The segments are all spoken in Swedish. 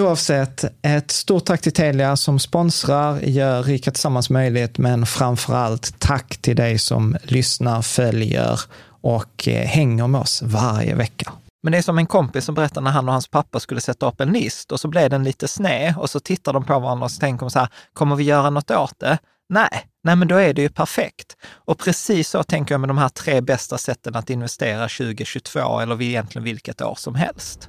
Oavsett, ett stort tack till Telia som sponsrar, gör Rika Tillsammans möjligt, men framför allt tack till dig som lyssnar, följer och eh, hänger med oss varje vecka. Men det är som en kompis som berättade när han och hans pappa skulle sätta upp en list och så blev den lite sned och så tittar de på varandra och så tänker de så här, kommer vi göra något åt det? Nej, nej men då är det ju perfekt. Och precis så tänker jag med de här tre bästa sätten att investera 2022 eller egentligen vilket år som helst.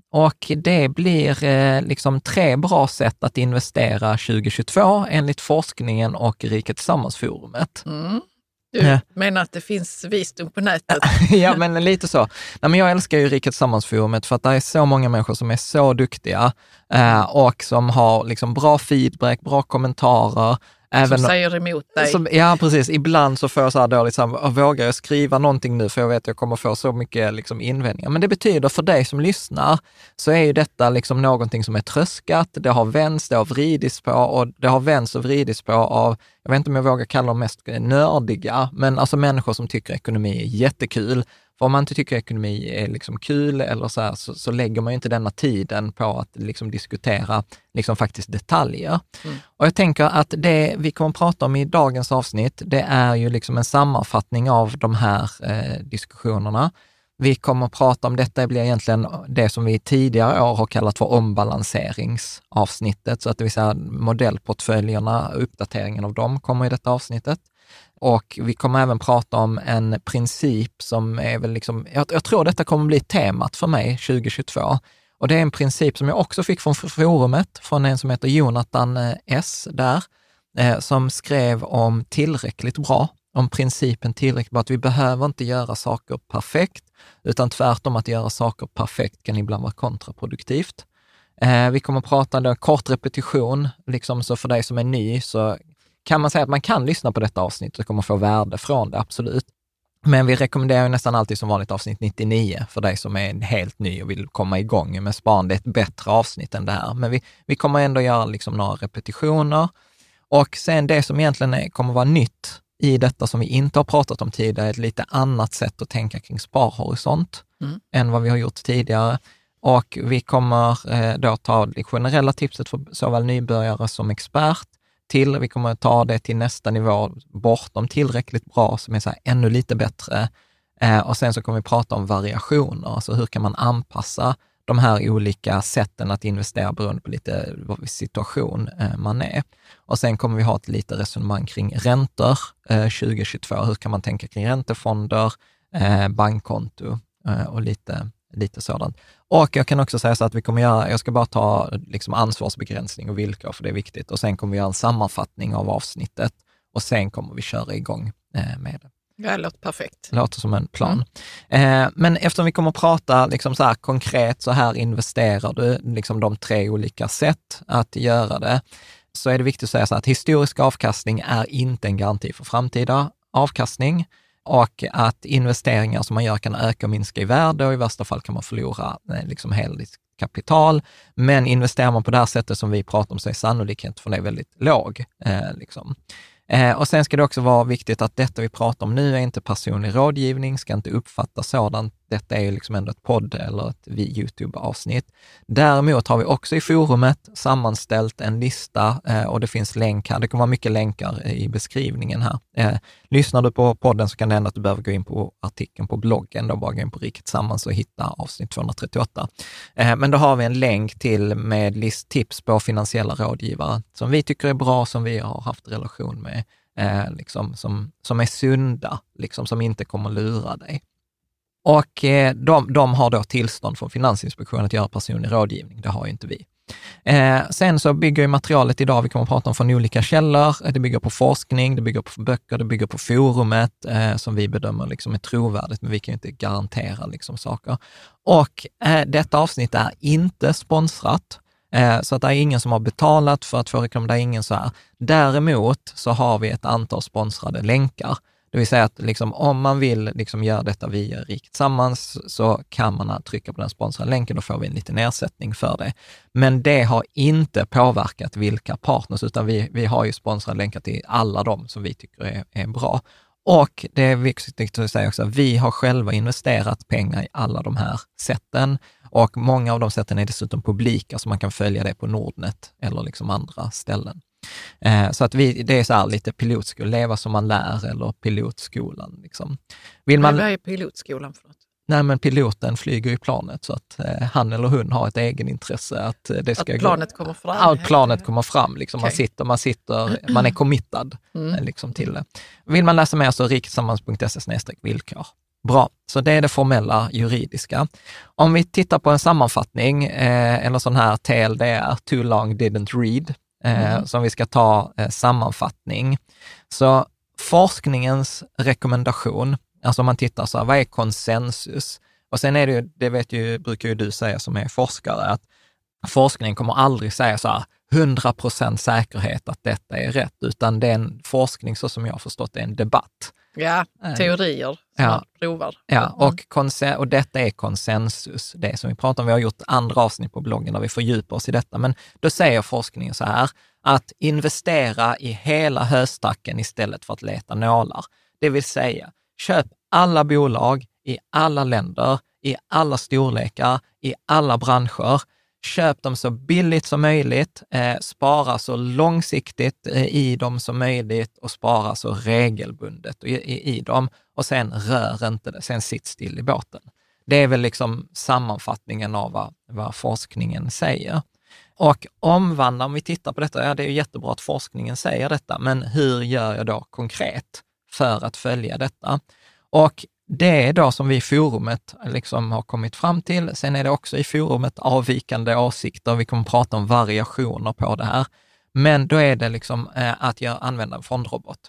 och det blir eh, liksom tre bra sätt att investera 2022 enligt forskningen och Riket Tillsammans-forumet. Mm. Du menar att det finns visdom på nätet? ja, men lite så. Nej, men jag älskar ju Riket Tillsammans-forumet för att det är så många människor som är så duktiga eh, och som har liksom bra feedback, bra kommentarer, Även, som säger emot dig. Som, ja, precis. Ibland så får jag så här dåligt samvete, vågar jag skriva någonting nu för jag vet att jag kommer få så mycket liksom, invändningar. Men det betyder för dig som lyssnar, så är ju detta liksom någonting som är tröskat, det har vänts, det har vridits på och det har vänts och vridits på av, jag vet inte om jag vågar kalla dem mest nördiga, men alltså människor som tycker ekonomi är jättekul för om man inte tycker ekonomi är liksom kul eller så, här, så, så, lägger man ju inte denna tiden på att liksom diskutera liksom faktiskt detaljer. Mm. Och jag tänker att det vi kommer att prata om i dagens avsnitt, det är ju liksom en sammanfattning av de här eh, diskussionerna. Vi kommer att prata om detta, blir egentligen det som vi tidigare år har kallat för ombalanseringsavsnittet, så att det vill säga modellportföljerna, uppdateringen av dem kommer i detta avsnittet. Och vi kommer även prata om en princip som är väl liksom, jag, jag tror detta kommer bli temat för mig 2022. Och det är en princip som jag också fick från forumet, från en som heter Jonathan eh, S där, eh, som skrev om tillräckligt bra, om principen tillräckligt bra, att vi behöver inte göra saker perfekt, utan tvärtom att göra saker perfekt kan ibland vara kontraproduktivt. Eh, vi kommer att prata om kort repetition, liksom så för dig som är ny så kan man säga att man kan lyssna på detta avsnitt och kommer få värde från det, absolut. Men vi rekommenderar nästan alltid som vanligt avsnitt 99 för dig som är helt ny och vill komma igång med span. Det är ett bättre avsnitt än det här. Men vi, vi kommer ändå göra liksom några repetitioner. Och sen det som egentligen är, kommer vara nytt i detta som vi inte har pratat om tidigare, ett lite annat sätt att tänka kring sparhorisont mm. än vad vi har gjort tidigare. Och vi kommer eh, då ta det generella tipset för såväl nybörjare som expert till. Vi kommer ta det till nästa nivå, bortom tillräckligt bra, som är så ännu lite bättre. Eh, och sen så kommer vi prata om variationer, alltså hur kan man anpassa de här olika sätten att investera beroende på lite situation eh, man är. Och sen kommer vi ha ett litet resonemang kring räntor eh, 2022. Hur kan man tänka kring räntefonder, eh, bankkonto och lite, lite sådant. Och jag kan också säga så att vi kommer göra, jag ska bara ta liksom ansvarsbegränsning och villkor, för det är viktigt. Och sen kommer vi göra en sammanfattning av avsnittet och sen kommer vi köra igång eh, med det. Det låter perfekt. Låter som en plan. Mm. Eh, men eftersom vi kommer att prata liksom så här konkret, så här investerar du, liksom de tre olika sätt att göra det, så är det viktigt att säga så att historisk avkastning är inte en garanti för framtida avkastning och att investeringar som man gör kan öka och minska i värde och i värsta fall kan man förlora eh, liksom helst kapital. Men investerar man på det här sättet som vi pratar om så är sannolikheten för det väldigt låg. Eh, liksom. Eh, och sen ska det också vara viktigt att detta vi pratar om nu är inte personlig rådgivning, ska inte uppfattas sådant detta är ju liksom ändå ett podd eller ett YouTube-avsnitt. Däremot har vi också i forumet sammanställt en lista eh, och det finns länk här. Det kommer vara mycket länkar i beskrivningen här. Eh, lyssnar du på podden så kan det hända att du behöver gå in på artikeln på bloggen, då bara gå in på Riket Sammans och hitta avsnitt 238. Eh, men då har vi en länk till med listtips på finansiella rådgivare som vi tycker är bra, som vi har haft relation med, liksom, som, som är sunda, liksom, som inte kommer lura dig. Och eh, de, de har då tillstånd från Finansinspektionen att göra personlig rådgivning. Det har ju inte vi. Eh, sen så bygger ju materialet idag, vi kommer att prata om från olika källor. Det bygger på forskning, det bygger på böcker, det bygger på forumet eh, som vi bedömer liksom är trovärdigt, men vi kan ju inte garantera liksom saker. Och eh, detta avsnitt är inte sponsrat, eh, så att det är ingen som har betalat för att få reklam. Det är ingen så här. Däremot så har vi ett antal sponsrade länkar det vill säga att liksom, om man vill liksom göra detta via Rik tillsammans så kan man trycka på den sponsrade länken, och får vi en liten ersättning för det. Men det har inte påverkat vilka partners, utan vi, vi har ju sponsrade länkar till alla de som vi tycker är, är bra. Och det är viktigt att säga också, vi har själva investerat pengar i alla de här sätten och många av de sätten är dessutom publika, så man kan följa det på Nordnet eller liksom andra ställen. Eh, så att vi, det är så här lite pilotskola, leva som man lär eller pilotskolan. Liksom. Vill man, vad är pilotskolan för något? Nej, men piloten flyger i planet så att eh, han eller hon har ett egenintresse att eh, det ska att planet gå, kommer fram? Ja, att planet kommer fram. Liksom. Okay. Man, sitter, man, sitter, man är committad mm. eh, liksom, till det. Vill man läsa mer så riketsammans.se villkor. Bra, så det är det formella juridiska. Om vi tittar på en sammanfattning, eh, eller sån här TLDR, too long didn't read, eh, mm. som vi ska ta eh, sammanfattning. Så forskningens rekommendation, alltså om man tittar så här, vad är konsensus? Och sen är det ju, det vet ju, brukar ju du säga som är forskare, att forskningen kommer aldrig säga så här, 100 procent säkerhet att detta är rätt, utan det är en forskning, så som jag har förstått det, är en debatt. Ja, eh, teorier som ja. provar. Ja, och, och detta är konsensus, det som vi pratar om. Vi har gjort andra avsnitt på bloggen där vi fördjupar oss i detta, men då säger forskningen så här, att investera i hela höstacken istället för att leta nålar. Det vill säga, köp alla bolag i alla länder, i alla storlekar, i alla branscher Köp dem så billigt som möjligt, eh, spara så långsiktigt eh, i dem som möjligt och spara så regelbundet i, i, i dem. Och sen rör inte det, sen sitt still i båten. Det är väl liksom sammanfattningen av vad, vad forskningen säger. Och omvandla, om vi tittar på detta, ja det är ju jättebra att forskningen säger detta, men hur gör jag då konkret för att följa detta? Och det är då som vi i forumet liksom har kommit fram till. Sen är det också i forumet avvikande åsikter. Vi kommer prata om variationer på det här. Men då är det liksom eh, att jag använder en fondrobot.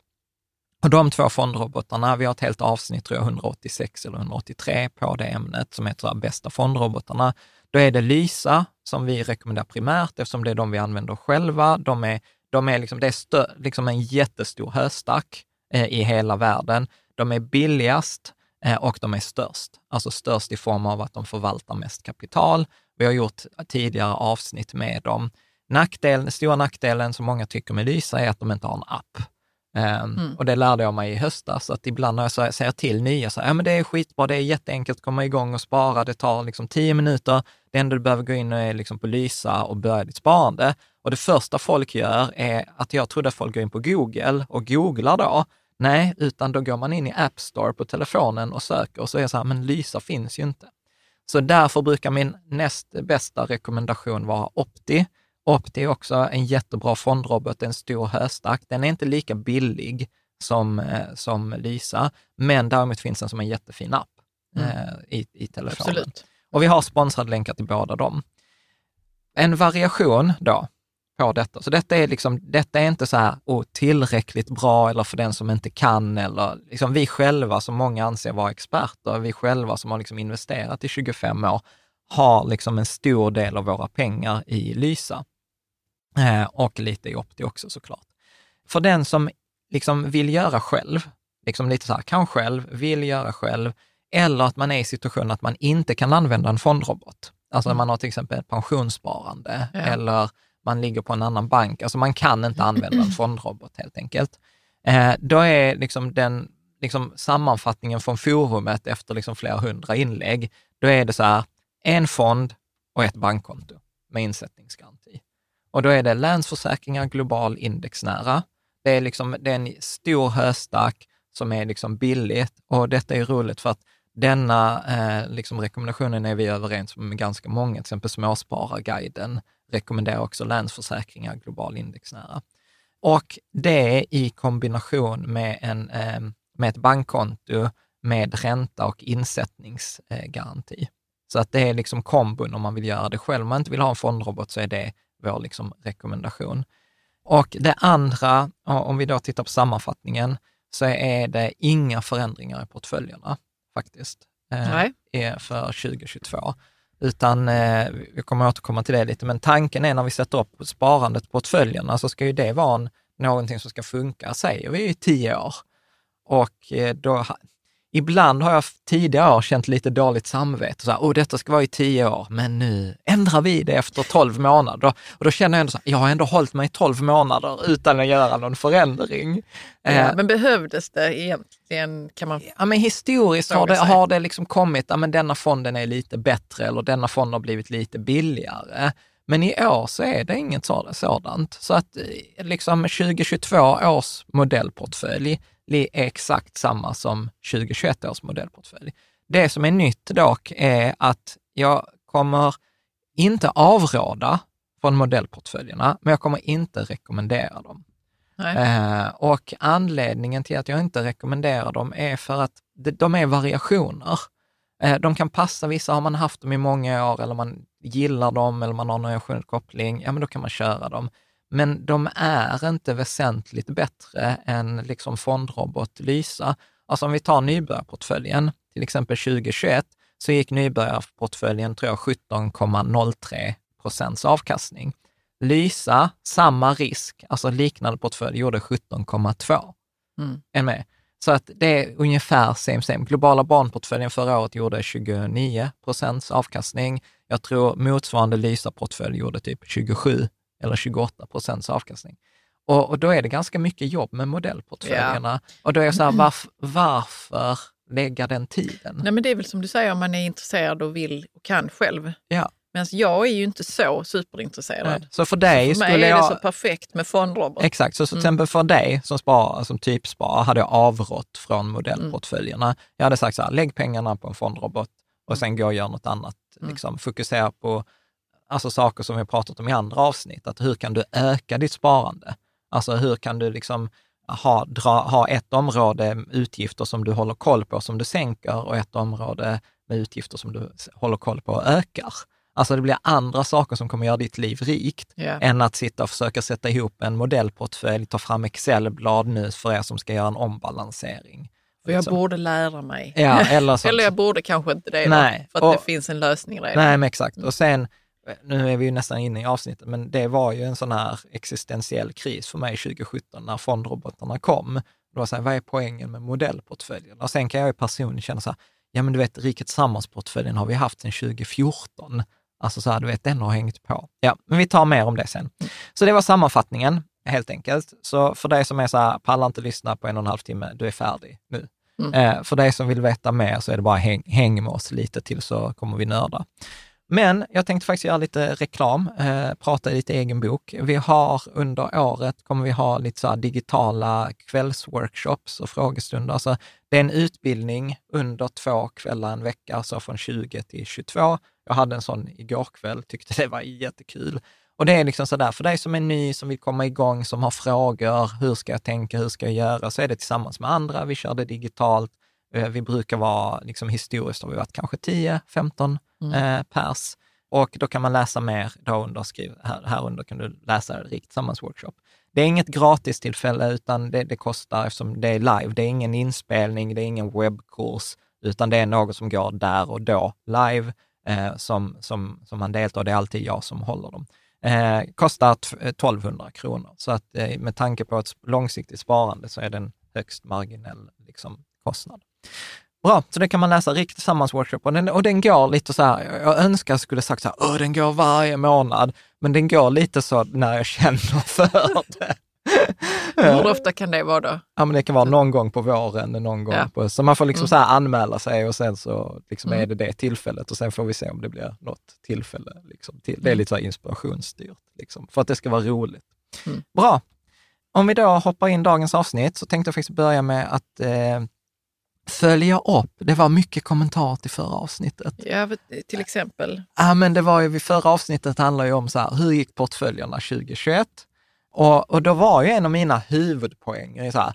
Och de två fondrobotarna, vi har ett helt avsnitt, tror jag, 186 eller 183 på det ämnet som heter bästa fondrobotarna. Då är det Lysa som vi rekommenderar primärt eftersom det är de vi använder själva. De är, de är liksom, det är stö, liksom en jättestor höstack eh, i hela världen. De är billigast och de är störst. Alltså störst i form av att de förvaltar mest kapital. Vi har gjort tidigare avsnitt med dem. Nackdelen, stora nackdelen som många tycker med Lysa är att de inte har en app. Um, mm. Och det lärde jag mig i höstas, att ibland när jag säger till nya, så här, ja men det är skitbra, det är jätteenkelt att komma igång och spara, det tar liksom tio minuter, det enda du behöver gå in är liksom på Lysa och börja ditt sparande. Och det första folk gör är att jag trodde att folk går in på Google och googlar då. Nej, utan då går man in i App Store på telefonen och söker och så är det så här, men Lysa finns ju inte. Så därför brukar min näst bästa rekommendation vara Opti. Opti är också en jättebra fondrobot, en stor höstack. Den är inte lika billig som, eh, som Lysa, men däremot finns den som en jättefin app mm. eh, i, i telefonen. Absolut. Och vi har sponsrade länkar till båda dem. En variation då på detta. Så detta är, liksom, detta är inte så här oh, tillräckligt bra eller för den som inte kan eller liksom vi själva som många anser vara experter, vi själva som har liksom investerat i 25 år, har liksom en stor del av våra pengar i Lysa. Eh, och lite i Opti också såklart. För den som liksom vill göra själv, liksom lite så här, kan själv, vill göra själv, eller att man är i situationen att man inte kan använda en fondrobot. Alltså mm. man har till exempel ett pensionssparande ja. eller man ligger på en annan bank. Alltså man kan inte använda en fondrobot helt enkelt. Eh, då är liksom den liksom sammanfattningen från forumet efter liksom flera hundra inlägg, då är det så här, en fond och ett bankkonto med insättningsgaranti. Och då är det Länsförsäkringar Global indexnära. Det är, liksom, det är en stor höstack som är liksom billigt och detta är roligt för att denna eh, liksom rekommendationen är vi överens med ganska många, till exempel Småspararguiden rekommenderar också Länsförsäkringar Global indexnära. Och det i kombination med, en, eh, med ett bankkonto med ränta och insättningsgaranti. Så att det är liksom kombon om man vill göra det själv. Om man inte vill ha en fondrobot så är det vår liksom rekommendation. Och det andra, om vi då tittar på sammanfattningen, så är det inga förändringar i portföljerna faktiskt eh, för 2022. Utan, eh, vi kommer återkomma till det lite, men tanken är när vi sätter upp sparandet på portföljerna så alltså ska ju det vara en, någonting som ska funka, säger vi, i tio år. Och eh, då Ibland har jag tidigare år känt lite dåligt samvete. Så här, oh, detta ska vara i tio år, men nu ändrar vi det efter tolv månader. Och då känner jag ändå så här, jag har ändå hållit mig i tolv månader utan att göra någon förändring. Ja, eh, men behövdes det egentligen? Kan man... Ja, men historiskt har det, har det liksom kommit, ja, men denna fonden är lite bättre eller denna fond har blivit lite billigare. Men i år så är det inget sådant. Så att eh, liksom 2022 års modellportfölj är exakt samma som 2021 års modellportfölj. Det som är nytt dock är att jag kommer inte avråda från modellportföljerna, men jag kommer inte rekommendera dem. Eh, och anledningen till att jag inte rekommenderar dem är för att de är variationer. Eh, de kan passa vissa, har man haft dem i många år eller man gillar dem eller man har någon emotionell koppling, ja men då kan man köra dem. Men de är inte väsentligt bättre än liksom fondrobot Lysa. Alltså om vi tar nybörjarportföljen, till exempel 2021, så gick nybörjarportföljen, tror jag, 17,03 procents avkastning. Lysa, samma risk, alltså liknande portfölj, gjorde 17,2. Mm. Är med? Så att det är ungefär same same. Globala barnportföljen förra året gjorde 29 procents avkastning. Jag tror motsvarande Lysa-portfölj gjorde typ 27 eller 28 procents avkastning. Och, och, då är det ganska mycket jobb med modellportföljerna. Ja. Och då är jag så här, varf, varför lägga den tiden? Nej, men det är väl som du säger, om man är intresserad och vill och kan själv. Ja. Men jag är ju inte så superintresserad. Nej. Så för dig så för skulle är jag... det så perfekt med fondrobot. Exakt, så, så till mm. exempel för dig som sparar, som typsparar, hade jag avrått från modellportföljerna. Mm. Jag hade sagt så här, lägg pengarna på en fondrobot och sen gå och göra något annat. Mm. Liksom, fokusera på alltså saker som vi har pratat om i andra avsnitt, att hur kan du öka ditt sparande? Alltså hur kan du liksom ha, dra, ha ett område utgifter som du håller koll på, som du sänker och ett område med utgifter som du håller koll på och ökar. Alltså det blir andra saker som kommer göra ditt liv rikt yeah. än att sitta och försöka sätta ihop en modellportfölj, ta fram Excelblad nu för er som ska göra en ombalansering För jag liksom. borde lära mig. Ja, eller. Eller jag borde kanske inte det, Nej, då, för att och- det finns en lösning redan. Nej, men exakt. Och sen, nu är vi ju nästan inne i avsnittet, men det var ju en sån här existentiell kris för mig 2017 när fondrobotarna kom. Det var så här, vad är poängen med modellportföljen? Och sen kan jag ju personligen känna så här, ja men du vet, Riket Sammansportföljen har vi haft sedan 2014. Alltså så här, du vet, den har hängt på. Ja, men vi tar mer om det sen. Så det var sammanfattningen, helt enkelt. Så för dig som är så här, pallar inte lyssna på en och en halv timme, du är färdig nu. Eh, för dig som vill veta mer så är det bara häng, häng med oss lite till så kommer vi nörda. Men jag tänkte faktiskt göra lite reklam, eh, prata i lite egen bok. Vi har under året, kommer vi ha lite så här digitala kvällsworkshops och frågestunder. Alltså, det är en utbildning under två kvällar en vecka, alltså från 20 till 22. Jag hade en sån igår kväll, tyckte det var jättekul. Och det är liksom sådär, för dig som är ny, som vill komma igång, som har frågor, hur ska jag tänka, hur ska jag göra, så är det tillsammans med andra. Vi kör det digitalt. Eh, Vi brukar vara, liksom historiskt har vi varit kanske 10-15 eh, pers. Och då kan man läsa mer då under, skriv, här, här under kan du läsa Rikt Sammansworkshop. Det är inget gratis tillfälle utan det, det kostar eftersom det är live. Det är ingen inspelning, det är ingen webbkurs, utan det är något som går där och då live eh, som, som, som man deltar. Det är alltid jag som håller dem. Eh, kostar t- 1200 kronor, så att eh, med tanke på ett långsiktigt sparande så är det en högst marginell liksom, kostnad. Bra, så det kan man läsa Rikt tillsammans workshop och den, och den går lite så här, jag önskar jag skulle sagt så här, Åh, den går varje månad, men den går lite så när jag känner för det. Hur ofta kan det vara då? Ja, men det kan vara någon gång på våren, någon gång Ja. på, så man får liksom Mm. så här anmäla sig och sen så liksom Mm. är det det tillfället och sen får vi se om det blir något tillfälle liksom till. Det är Mm. lite så här inspirationsstyrt, liksom, för att det ska vara roligt. Mm. Bra. Om vi då hoppar in dagens avsnitt så tänkte jag faktiskt börja med att eh, följa upp. Det var mycket kommentarer till förra avsnittet. Ja, till exempel. Ja, men det var ju förra avsnittet handlar ju om så här, hur gick portföljerna 2021? Och, och då var ju en av mina huvudpoänger så här,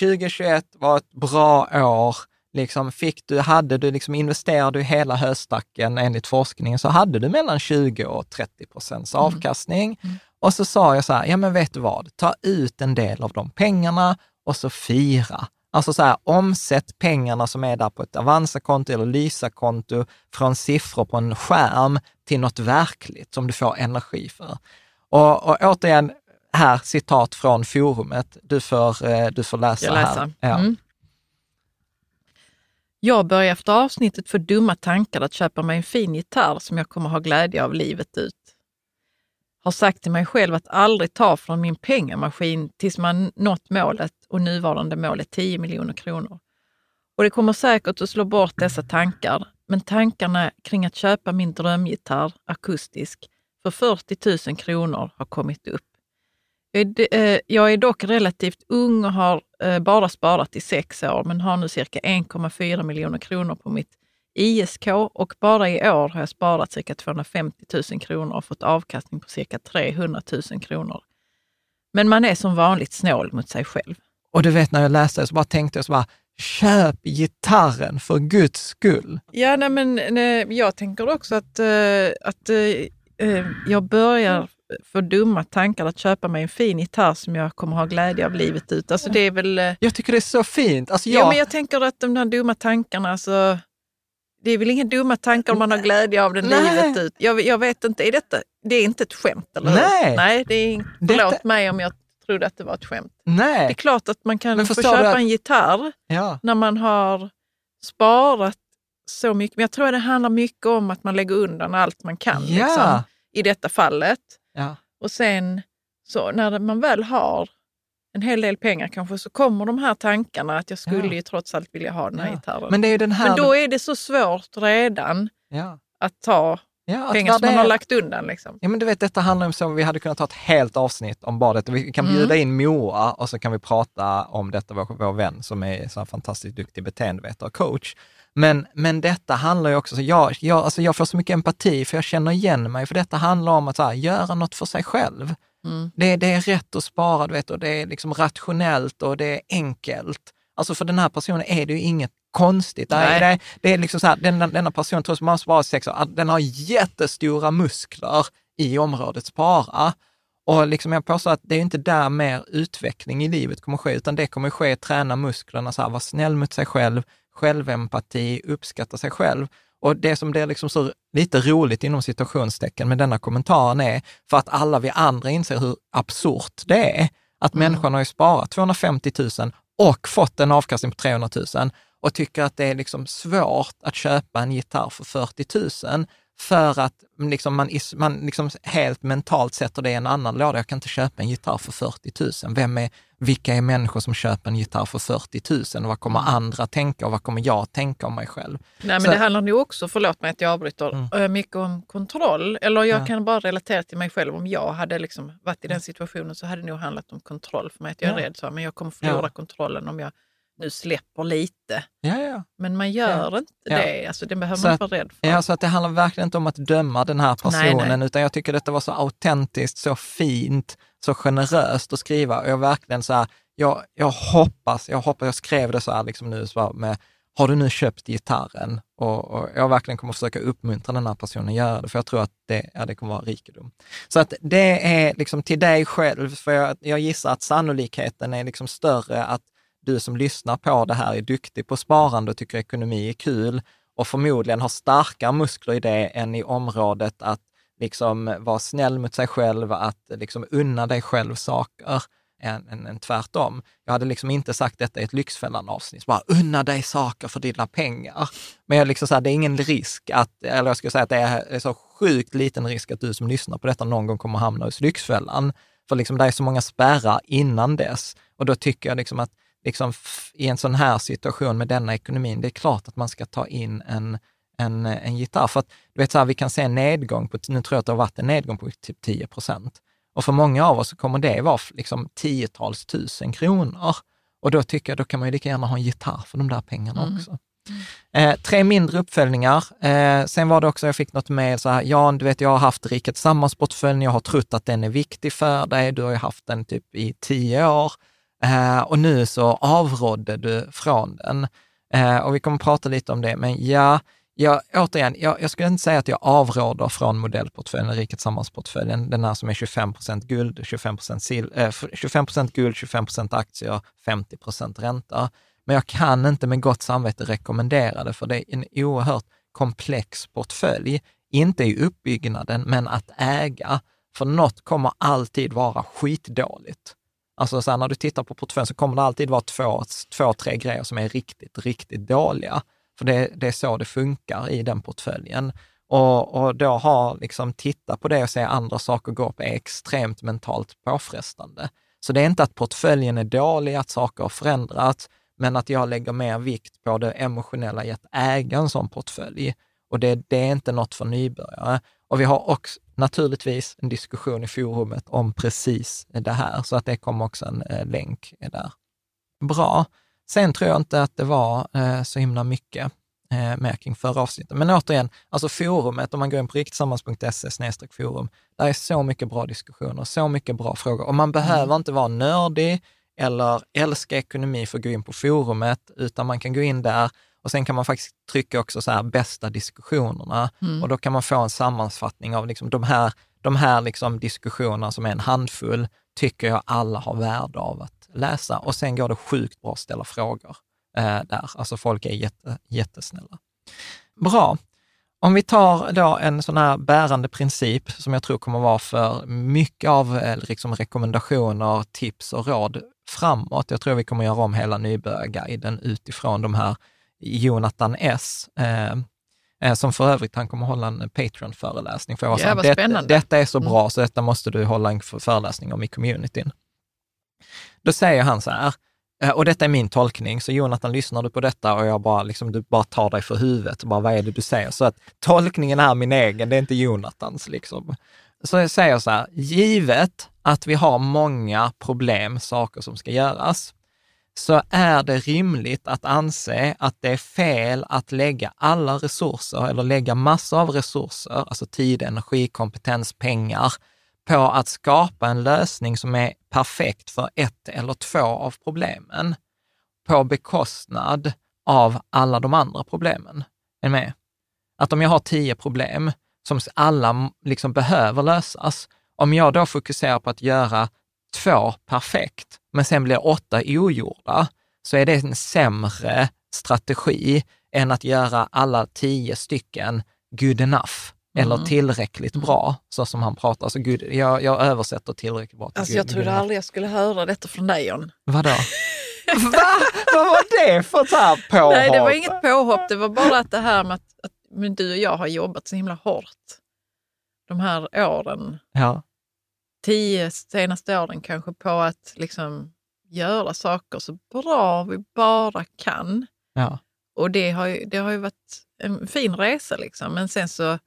2021 var ett bra år. Liksom fick du, hade du liksom investerade du hela höstacken enligt forskningen så hade du mellan 20 och 30 procents avkastning. Och så sa jag så här, ja men vet du vad, ta ut en del av de pengarna och så fira. Alltså så här, omsätt pengarna som är där på ett Avanza-konto eller Lysa-konto från siffror på en skärm till något verkligt som du får energi för. Och, och återigen, här citat från forumet. Du får, eh, du får läsa Jag här. läser. Ja. Mm. Jag börjar efter avsnittet få dumma tankar att köpa mig en fin gitarr som jag kommer ha glädje av livet ut. Har sagt till mig själv att aldrig ta från min pengamaskin tills man nått målet och nuvarande mål är 10 miljoner kronor. Och det kommer säkert att slå bort dessa tankar, men tankarna kring att köpa min drömgitarr akustisk för 40 000 kronor har kommit upp. Eh, jag är, dock relativt ung och har eh, bara sparat i sex år, men har nu cirka 1,4 miljoner kronor på mitt ISK och bara i år har jag sparat cirka 250 000 kronor och fått avkastning på cirka 300 000 kronor. Men man är som vanligt snål mot sig själv. Och du vet när jag läste det så bara tänkte jag så bara, köp gitarren för guds skull. Ja, nej, men nej, jag tänker också att, eh, att eh, jag börjar få dumma tankar att köpa mig en fin gitarr som jag kommer ha glädje av livet ut. Alltså det är väl... Jag tycker det är så fint. Alltså Ja, jag, men jag tänker att de där dumma tankarna, alltså, det är väl inga dumma tankar om man har glädje av det Nej. livet ut. Jag, jag vet inte, är detta, det är inte ett skämt, eller? Nej. Nej, det är, förlåt Detta- mig om jag trodde att det var ett skämt. Det nej. är klart att man kan få köpa att- en gitarr Ja. när man har sparat så mycket. Men jag tror att det handlar mycket om att man lägger undan allt man kan Ja. liksom, i detta fallet. Ja. Och sen så när man väl har en hel del pengar kanske så kommer de här tankarna att jag skulle Ja. ju trots allt vilja ha den här Ja. gitarren. Men det är den här... Men då är det så svårt redan ja. att ta Ja, att pengar som man har lagt undan. Liksom. Ja, men du vet, detta handlar om så, vi hade kunnat ta ett helt avsnitt om bara detta. Vi kan Mm. bjuda in Moa och så kan vi prata om detta, vår, vår vän som är så fantastiskt duktig beteendevetare och coach. Men, men detta handlar ju också, så jag, jag, alltså jag får så mycket empati för jag känner igen mig, för detta handlar om att här, göra något för sig själv. Mm. Det, det är rätt att spara, du vet, och det är liksom rationellt och det är enkelt. Alltså för den här personen är det ju inget konstigt. Nej. Det, det är liksom så här, denna, denna person, trots att man har sparat sex år, att den har jättestora muskler i området spara. Och liksom jag påstår att det är inte där mer utveckling i livet kommer ske, utan det kommer ske att träna musklerna, så här, vara snäll mot sig själv, självempati, uppskatta sig själv. Och det som blir liksom så lite roligt inom situationstecken med denna kommentaren är för att alla vi andra inser hur absurt det är. Att mm. människan har ju sparat 250 000 och fått en avkastning på 300 000 och tycker att det är liksom svårt att köpa en gitarr för 40 000 för att liksom man, man liksom helt mentalt sätter det i en annan låda. Jag kan inte köpa en gitarr för 40 000. Vem är, vilka är människor som köper en gitarr för 40 000? Och vad kommer mm. andra tänka och vad kommer jag tänka om mig själv? Nej, men Så, det handlar nog också, förlåt mig att jag avbryter, mm. Eh, mycket om kontroll. Eller jag ja. kan bara relatera till mig själv. Om jag hade liksom varit i den situationen så hade det nog handlat om kontroll för mig. Att jag är ja. rädd så, men jag kommer förlora ja. kontrollen om jag nu släpper lite. Ja, ja. Men man gör ja. inte det. Alltså, det behöver så man inte vara rädd för. Ja, så att det handlar verkligen inte om att döma den här personen, nej, nej. utan jag tycker detta var så autentiskt, så fint, så generöst att skriva. Och jag verkligen så här, jag, jag hoppas, jag hoppas, jag skrev det så här liksom nu så med, har du nu köpt gitarren? Och, och, jag verkligen kommer försöka uppmuntra den här personen att göra det, för jag tror att det, ja, det kommer vara rikedom. Så att det är liksom till dig själv, för jag, jag gissar att sannolikheten är liksom större att du som lyssnar på det här är duktig på sparande och tycker ekonomi är kul och förmodligen har starkare muskler i det än i området att liksom vara snäll mot sig själv, att liksom unna dig själv saker än, än, än tvärtom. Jag hade liksom inte sagt detta i ett Lyxfällan-avsnitt, bara unna dig saker för dina pengar. Men jag liksom så här, det är ingen risk att, eller jag skulle säga att det är så sjukt liten risk att du som lyssnar på detta någon gång kommer hamna hos Lyxfällan. För liksom det är så många spärrar innan dess. Och då tycker jag liksom att liksom, i en sån här situation med denna ekonomin, det är klart att man ska ta in en, en, en gitarr. För att du vet, så här, vi kan se en nedgång, på, nu tror jag att det har varit en nedgång på typ 10 procent. Och för många av oss så kommer det vara liksom tiotals tusen kronor. Och då tycker jag, då kan man ju lika gärna ha en gitarr för de där pengarna mm. också. Eh, tre mindre uppföljningar. Eh, sen var det också, jag fick något mejl så här, ja, du vet, jag har haft Rikets sammansportföljen, jag har trott att den är viktig för dig, du har ju haft den typ i tio år. Eh, och nu så avrådde du från den. Eh, och vi kommer att prata lite om det, men ja, ja återigen, jag, jag skulle inte säga att jag avråder från modellportföljen, Rikets sammansportföljen, den här som är 25 procent guld, 25 procent eh, 25% guld, 25 procent aktier, 50 procent ränta. Men jag kan inte med gott samvete rekommendera det, för det är en oerhört komplex portfölj. Inte i uppbyggnaden, men att äga. För något kommer alltid vara skitdåligt. Alltså så här, när du tittar på portföljen så kommer det alltid vara två, två, tre grejer som är riktigt, riktigt dåliga. För det, det är så det funkar i den portföljen. Och, och då har liksom titta på det och se andra saker gå upp är extremt mentalt påfrestande. Så det är inte att portföljen är dålig, att saker har förändrats, men att jag lägger mer vikt på det emotionella i att äga en sån portfölj. Och det, det är inte något för nybörjare. Och vi har också naturligtvis en diskussion i forumet om precis det här, så att det kommer också en eh, länk där. Bra. Sen tror jag inte att det var eh, så himla mycket eh, mer kring förra avsnittet. Men återigen, alltså forumet, om man går in på rikttillsammans.se forum, där är så mycket bra diskussioner, så mycket bra frågor. Och man behöver mm. inte vara nördig eller älska ekonomi för att gå in på forumet, utan man kan gå in där och sen kan man faktiskt trycka också så här bästa diskussionerna mm. och då kan man få en sammanfattning av liksom de här, de här liksom diskussionerna som är en handfull, tycker jag alla har värde av att läsa. Och sen går det sjukt bra att ställa frågor eh, där. Alltså folk är jätte, jättesnälla. Bra. Om vi tar då en sån här bärande princip som jag tror kommer vara för mycket av eh, liksom rekommendationer, tips och råd framåt. Jag tror vi kommer göra om hela nybörjarguiden utifrån de här Jonathan S. Eh, eh, som för övrigt, han kommer hålla en Patreon-föreläsning. För jag ja, vad det, detta är så bra, mm. så detta måste du hålla en föreläsning om i communityn. Då säger han så här, eh, och detta är min tolkning, så Jonathan, lyssnar du på detta och jag bara, liksom, du bara tar dig för huvudet, bara, vad är det du säger? Så att tolkningen är min egen, det är inte Jonathans. Liksom. Så jag säger så här, givet att vi har många problem, saker som ska göras, så är det rimligt att anse att det är fel att lägga alla resurser eller lägga massor av resurser, alltså tid, energi, kompetens, pengar, på att skapa en lösning som är perfekt för ett eller två av problemen på bekostnad av alla de andra problemen. Är med? Att om jag har tio problem som alla liksom behöver lösas Om jag då fokuserar på att göra två perfekt, men sen blir åtta ogjorda, så är det en sämre strategi än att göra alla tio stycken good enough eller Mm. tillräckligt bra, så som han pratar. Alltså, good, jag, jag översätter tillräckligt bra till Alltså good, jag trodde aldrig jag skulle höra detta från dig John. Vadå? Va? Vad var det för så här påhopp? Nej, det var inget påhopp. Det var bara att det här med att, att men du och jag har jobbat så himla hårt de här åren. Ja, Tio senaste åren kanske på att liksom göra saker så bra vi bara kan. ja, Och det har ju, det har ju varit en fin resa liksom. Men sen så,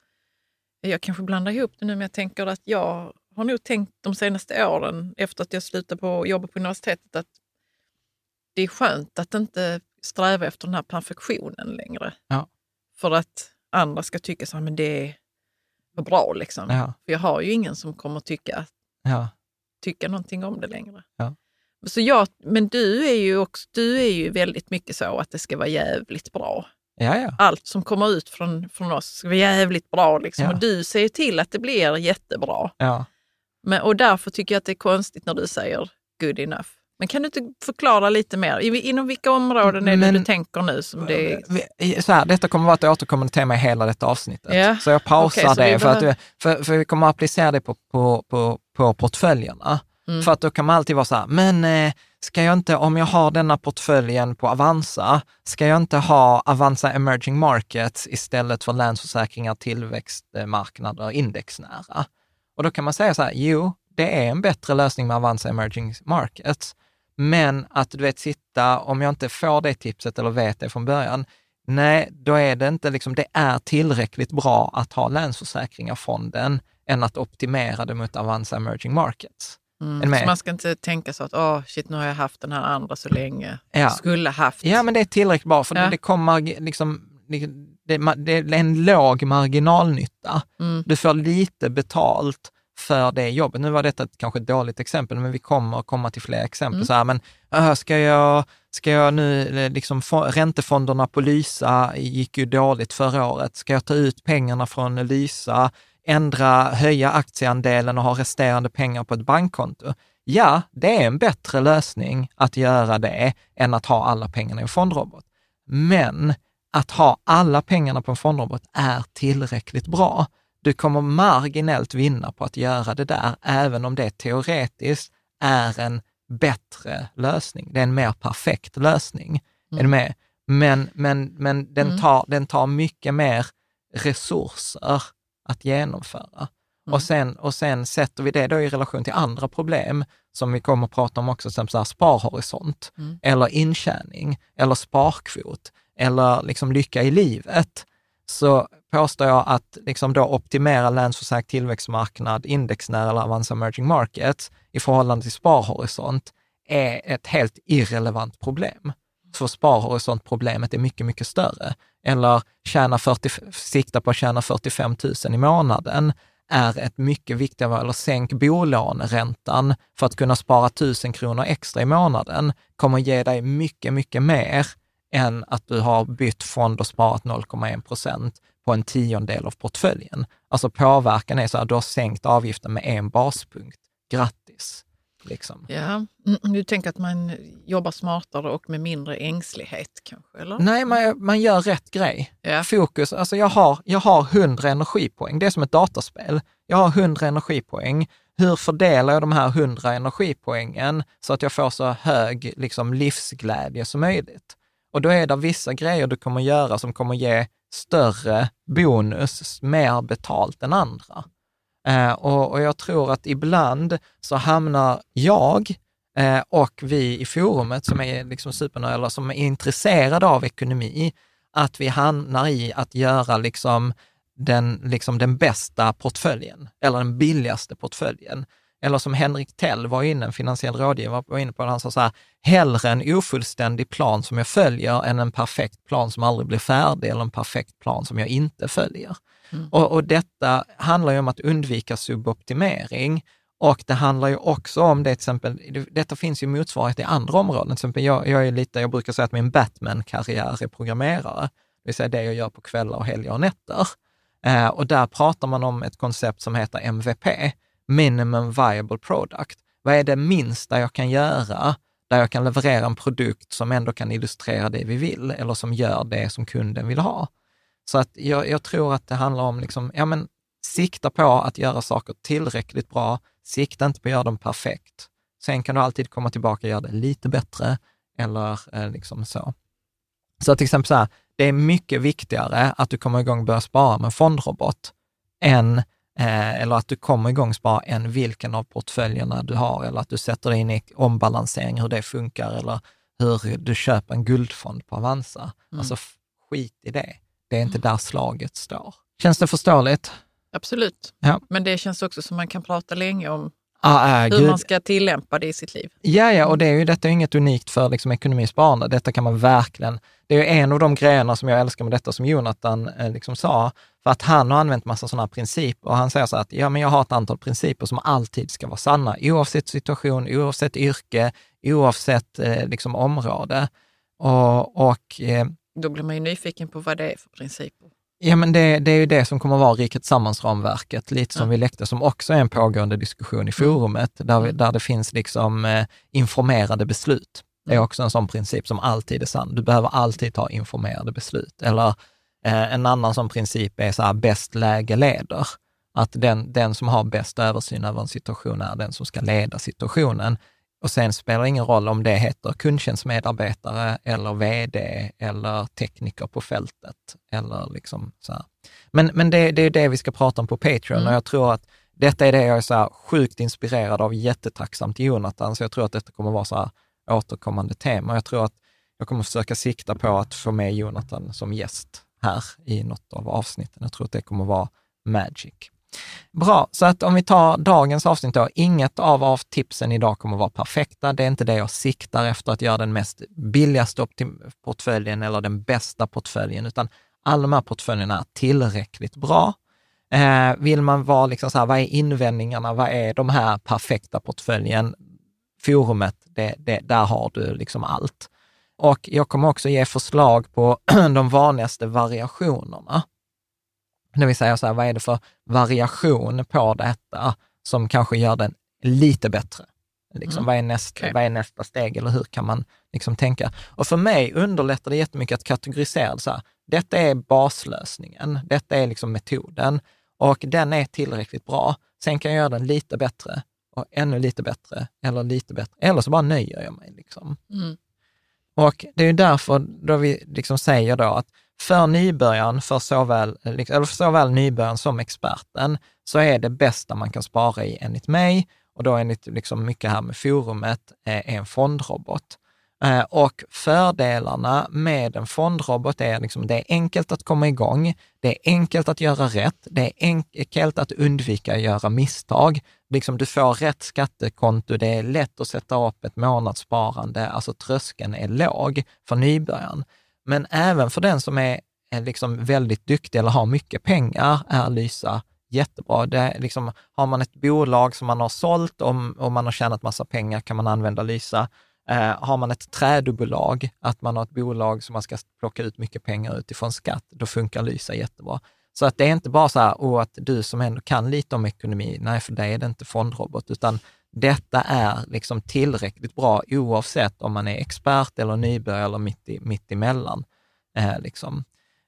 jag kanske blandar ihop det nu, men jag tänker att jag har nog tänkt de senaste åren efter att jag slutade på jobba på universitetet att det är skönt att inte sträva efter den här perfektionen längre. Ja. För att andra ska tycka så här, men det var bra liksom. ja, För jag har ju ingen som kommer tycka, ja, tycka någonting om det längre. Ja. Så jag, men du är ju också, du är ju väldigt mycket så att det ska vara jävligt bra ja, ja. allt som kommer ut från, från oss ska vara jävligt bra. Liksom. Ja. Och du ser till att det blir jättebra. Men, och därför tycker jag att det är konstigt när du säger good enough. Men kan du inte förklara lite mer? Inom vilka områden är det Men- du tänker nu som det Så här, detta kommer vara ett återkommande tema i hela detta avsnittet. Ja. Så jag pausar Okej, så det, för, att, behöver- du- för, för vi kommer att applicera det på, på, på, på portföljerna. Mm. För att då kan man alltid vara så här, men eh, ska jag inte, om jag har denna portföljen på Avanza, ska jag inte ha Avanza Emerging Markets istället för Länsförsäkringar, tillväxtmarknader, indexnära? Och då kan man säga så här, jo, det är en bättre lösning med Avanza Emerging Markets, men att du vet sitta, om jag inte får det tipset eller vet det från början, nej, då är det inte liksom, det är tillräckligt bra att ha Länsförsäkringar-fonden än att optimera det mot Avanza Emerging Markets. Mm. Så man ska inte tänka så att åh shit, nu har jag haft den här andra så länge. Ja. Skulle haft. Ja, men det är tillräckligt bra, för Ja. det, kommer liksom, det, det är en låg marginalnytta. Mm. Du får lite betalt för det jobbet. Nu var detta ett kanske ett dåligt exempel, men vi kommer komma till fler exempel. Mm. Så här, men äh, ska jag, ska jag nu, eh, liksom, räntefonderna på Lysa gick ju dåligt förra året. Ska jag ta ut pengarna från Lysa, ändra, höja aktieandelen och ha resterande pengar på ett bankkonto? Ja, det är en bättre lösning att göra det än att ha alla pengarna i en fondrobot. Men att ha alla pengarna på en fondrobot är tillräckligt bra. Du kommer marginellt vinna på att göra det där, även om det teoretiskt är en bättre lösning. Det är en mer perfekt lösning. Är du med? Men, men, men den, Mm. tar, den tar mycket mer resurser att genomföra. Och, sen, och sen sätter vi det då i relation till andra problem som vi kommer att prata om också, exempel så sparhorisont, Mm. eller intjäning, eller sparkvot, eller liksom lycka i livet, så påstår jag att liksom då optimera Länsförsäkring tillväxtmarknad, indexnära eller Avanza Emerging Markets i förhållande till sparhorisont är ett helt irrelevant problem. För sparhorisontproblemet är mycket, mycket större. Eller tjäna 40, sikta på att tjäna 45 000 i månaden är ett mycket viktigare, eller sänk bolåneräntan för att kunna spara 1000 kronor extra i månaden, kommer ge dig mycket, mycket mer än att du har bytt fond och sparat 0,1 procent på en tiondel av portföljen. Alltså påverkan är så här, du har sänkt avgiften med en baspunkt. Grattis! Liksom. Ja. Mm, Du tänker att man jobbar smartare och med mindre ängslighet kanske? Eller? Nej, man, man gör rätt grej. Ja. Fokus, alltså jag har, jag har 100 energipoäng. Det är som ett dataspel. Jag har 100 energipoäng. Hur fördelar jag de här 100 energipoängen så att jag får så hög liksom, livsglädje som möjligt? Och då är det vissa grejer du kommer göra som kommer ge större bonus, mer betalt än andra. Eh, och, och jag tror att ibland så hamnar jag eh, och vi i forumet som är liksom supernördar, eller som är intresserade av ekonomi, att vi hamnar i att göra liksom den, liksom den bästa portföljen, eller den billigaste portföljen. Eller som Henrik Tell var inne, en finansiell rådgivare, var inne på, han sa så här, hellre en ofullständig plan som jag följer än en perfekt plan som aldrig blir färdig eller en perfekt plan som jag inte följer. Och, och detta handlar ju om att undvika suboptimering och det handlar ju också om det, till exempel, det- detta finns ju motsvarighet i andra områden. Till exempel jag, jag är lite, jag brukar säga att min Batman-karriär är programmerare, det vill säga det jag gör på kvällar och helger och nätter. Eh, och där pratar man om ett koncept som heter MVP, minimum viable product. Vad är det minsta jag kan göra där jag kan leverera en produkt som ändå kan illustrera det vi vill eller som gör det som kunden vill ha. Så att jag, jag tror att det handlar om, liksom, ja men sikta på att göra saker tillräckligt bra, sikta inte på att göra dem perfekt. Sen kan du alltid komma tillbaka och göra det lite bättre eller eh, liksom så. Så till exempel så här, det är mycket viktigare att du kommer igång och börjar spara med fondrobot än eh, eller att du kommer igång spara än vilken av portföljerna du har eller att du sätter in i ombalansering, hur det funkar eller hur du köper en guldfond på Avanza. Mm. Alltså skit i det. Det är inte där slaget står. Känns det förståeligt? Absolut. Ja. Men det känns också som man kan prata länge om ah, äh, hur gud. man ska tillämpa det i sitt liv. Ja, ja, och det är ju, detta är inget unikt för liksom, ekonomisparande. Detta kan man verkligen, det är en av de grejerna som jag älskar med detta som Jonathan eh, liksom sa, för att han har använt massa sådana principer och han säger så att ja, men jag har ett antal principer som alltid ska vara sanna, oavsett situation, oavsett yrke, oavsett eh, liksom, område. Och, och eh, Då blir man ju nyfiken på vad det är för principer. Ja, men det, det är ju det som kommer att vara Riket Sammans-ramverket, lite som ja. vi läckte, som också är en pågående diskussion i mm. forumet, där, vi, mm. där det finns liksom eh, informerade beslut. Det är mm. också en sån princip som alltid är sann. Du behöver alltid ta informerade beslut. Eller eh, en annan sån princip är så här, bäst läge leder. Att den, den som har bäst översyn över en situation är den som ska leda situationen. Och sen spelar det ingen roll om det heter kundtjänstmedarbetare eller vd eller tekniker på fältet. Eller liksom så här. Men, men det, det är det vi ska prata om på Patreon mm. och jag tror att detta är det jag är så sjukt inspirerad av, jättetacksam till Jonathan, så jag tror att detta kommer vara så här återkommande tema. Jag tror att jag kommer försöka sikta på att få med Jonathan som gäst här i något av avsnitten. Jag tror att det kommer vara magic. Bra, så att om vi tar dagens avsnitt då, inget av, av tipsen idag kommer vara perfekta. Det är inte det jag siktar efter att göra den mest billigaste portföljen eller den bästa portföljen, utan alla de här portföljerna är tillräckligt bra. Eh, vill man vara liksom så här, vad är invändningarna? Vad är de här perfekta portföljen? Forumet, det, det, där har du liksom allt. Och jag kommer också ge förslag på de vanligaste variationerna. Det vill säga, så här, vad är det för variation på detta som kanske gör den lite bättre? Liksom, mm. vad, är nästa, okay. vad är nästa steg eller hur kan man liksom tänka? Och för mig underlättar det jättemycket att kategorisera så här. Detta är baslösningen, detta är liksom metoden och den är tillräckligt bra. Sen kan jag göra den lite bättre och ännu lite bättre eller lite bättre. Eller så bara nöjer jag mig. Liksom. Mm. Och det är därför då vi liksom säger då att för nybörjaren, för såväl, liksom, eller för såväl nybörjaren som experten, så är det bästa man kan spara i enligt mig, och då enligt liksom mycket här med forumet, eh, är en fondrobot. Eh, och fördelarna med en fondrobot är liksom det är enkelt att komma igång, det är enkelt att göra rätt, det är enkelt att undvika att göra misstag. Liksom du får rätt skattekonto, det är lätt att sätta upp ett månadssparande, alltså tröskeln är låg för nybörjaren. Men även för den som är, är liksom väldigt duktig eller har mycket pengar är Lysa jättebra. Det är liksom, har man ett bolag som man har sålt och, och man har tjänat massa pengar kan man använda Lysa. Eh, har man ett trädobolag, att man har ett bolag som man ska plocka ut mycket pengar utifrån skatt, då funkar Lysa jättebra. Så att det är inte bara så här, oh, att du som ändå kan lite om ekonomi, nej för dig är det inte fondrobot, utan detta är liksom tillräckligt bra oavsett om man är expert eller nybörjare eller mitt, i, mitt emellan. Eh, liksom.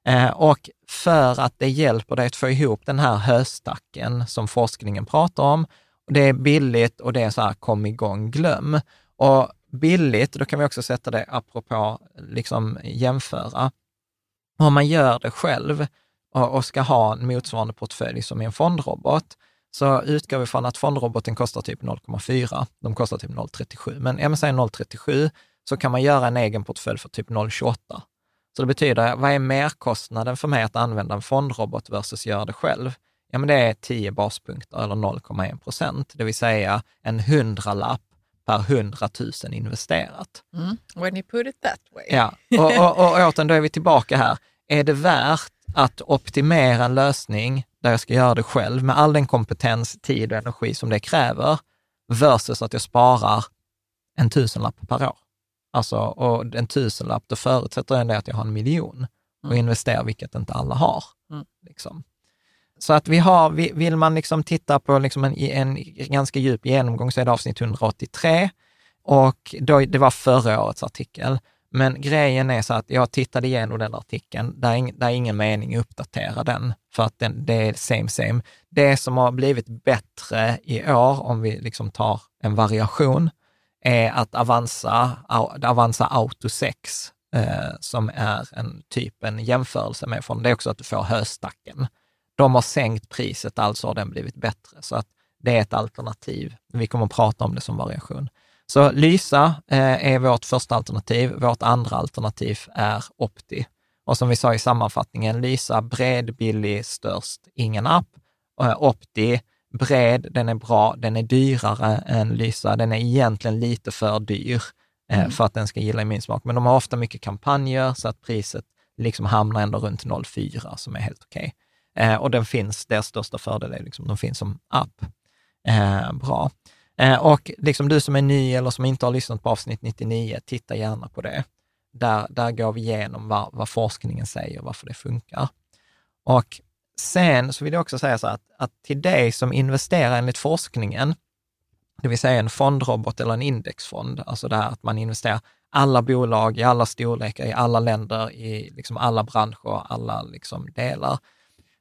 eh, och för att det hjälper dig att få ihop den här höstacken som forskningen pratar om, det är billigt och det är så här, kom igång, glöm. Och billigt, då kan vi också sätta det apropå liksom jämföra. Om man gör det själv och, och ska ha en motsvarande portfölj som i en fondrobot, så utgår vi från att fondroboten kostar typ 0,4. De kostar typ 0,37. Men man säger 0,37 så kan man göra en egen portfölj för typ 0,28. Så det betyder, vad är merkostnaden för mig att använda en fondrobot versus göra det själv? Ja, men det är 10 baspunkter eller 0,1 procent, det vill säga en hundralapp per 100 000 investerat. Mm. When you put it that way. Ja, och, och, och återigen, då är vi tillbaka här. Är det värt att optimera en lösning där jag ska göra det själv med all den kompetens, tid och energi som det kräver, versus att jag sparar en tusenlapp per år. Alltså, och en tusenlapp, då förutsätter jag att jag har en miljon och mm. investerar, vilket inte alla har. Mm. Liksom. så att vi har, vill man liksom titta på liksom en, en ganska djup genomgång så är det avsnitt 183 och då, det var förra årets artikel. Men grejen är så att jag tittade igenom den artikeln, där är, där är ingen mening att uppdatera den, för att den, det är same same. Det som har blivit bättre i år, om vi liksom tar en variation, är att Avanza, Avanza Auto 6, eh, som är en typ en jämförelse med från, det är också att du får höstacken. De har sänkt priset, alltså har den blivit bättre. Så att det är ett alternativ. Vi kommer att prata om det som variation. Så Lysa eh, är vårt första alternativ. Vårt andra alternativ är Opti. Och som vi sa i sammanfattningen, Lysa bred, billig, störst, ingen app. Eh, Opti bred, den är bra, den är dyrare än Lysa. Den är egentligen lite för dyr eh, mm. för att den ska gilla i min smak. Men de har ofta mycket kampanjer så att priset liksom hamnar ändå runt 0,4 som är helt okej. Okay. Eh, och den finns, deras största fördel är liksom, de finns som app. Eh, bra. Eh, och liksom du som är ny eller som inte har lyssnat på avsnitt 99, titta gärna på det. Där, där går vi igenom vad, vad forskningen säger, varför det funkar. Och sen så vill jag också säga så att, att till dig som investerar enligt forskningen, det vill säga en fondrobot eller en indexfond, alltså det här att man investerar alla bolag i alla storlekar, i alla länder, i liksom alla branscher, alla liksom delar.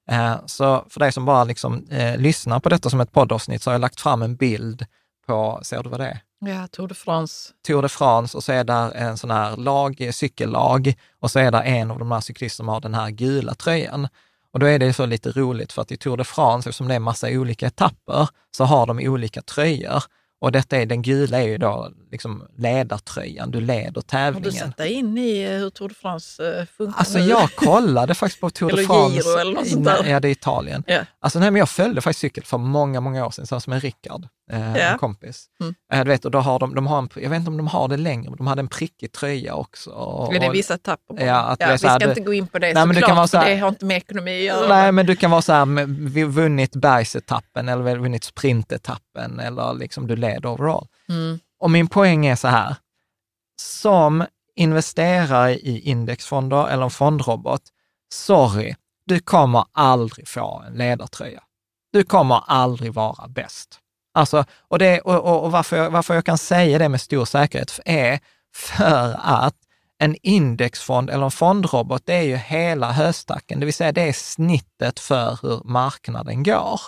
Eh, så för dig som bara liksom, eh, lyssnar på detta som ett poddavsnitt så har jag lagt fram en bild på, ser du vad det är? Ja, Tour de France. Tour de France och så är där en sån här lag, cykellag och så är det en av de här cyklisterna som har den här gula tröjan. Och då är det så lite roligt för att i Tour de France, eftersom det är massa olika etapper, så har de olika tröjor. Och detta är, den gula är ju då liksom ledartröjan, du leder tävlingen. Har du satt dig in i hur Tour de France eh, funkar? Alltså jag kollade faktiskt på Tour de France. Giro eller något sånt där. Ja, det är Italien. Yeah. Alltså nej, men jag följde faktiskt cykel för många, många år sedan, som en Rickard eh, ja. en kompis. Mm. Eh, du vet, och då har de, de har en, jag vet inte om de har det längre, men de hade en prickig tröja också. Och, är det vissa etapper? Ja, att ja, vi ska här, inte gå in på det nej, såklart, kan vara så här, för det har inte med ekonomi att göra. Nej, men du kan vara så här, vi vunnit bergsetappen eller vunnit sprintetappen eller liksom du leder overall. Mm. Och min poäng är så här, som investerare i indexfonder eller en fondrobot, sorry, du kommer aldrig få en ledartröja. Du kommer aldrig vara bäst. Alltså, och det, och, och varför, jag, varför jag kan säga det med stor säkerhet är för att en indexfond eller en fondrobot, det är ju hela höstacken, det vill säga det är snittet för hur marknaden går.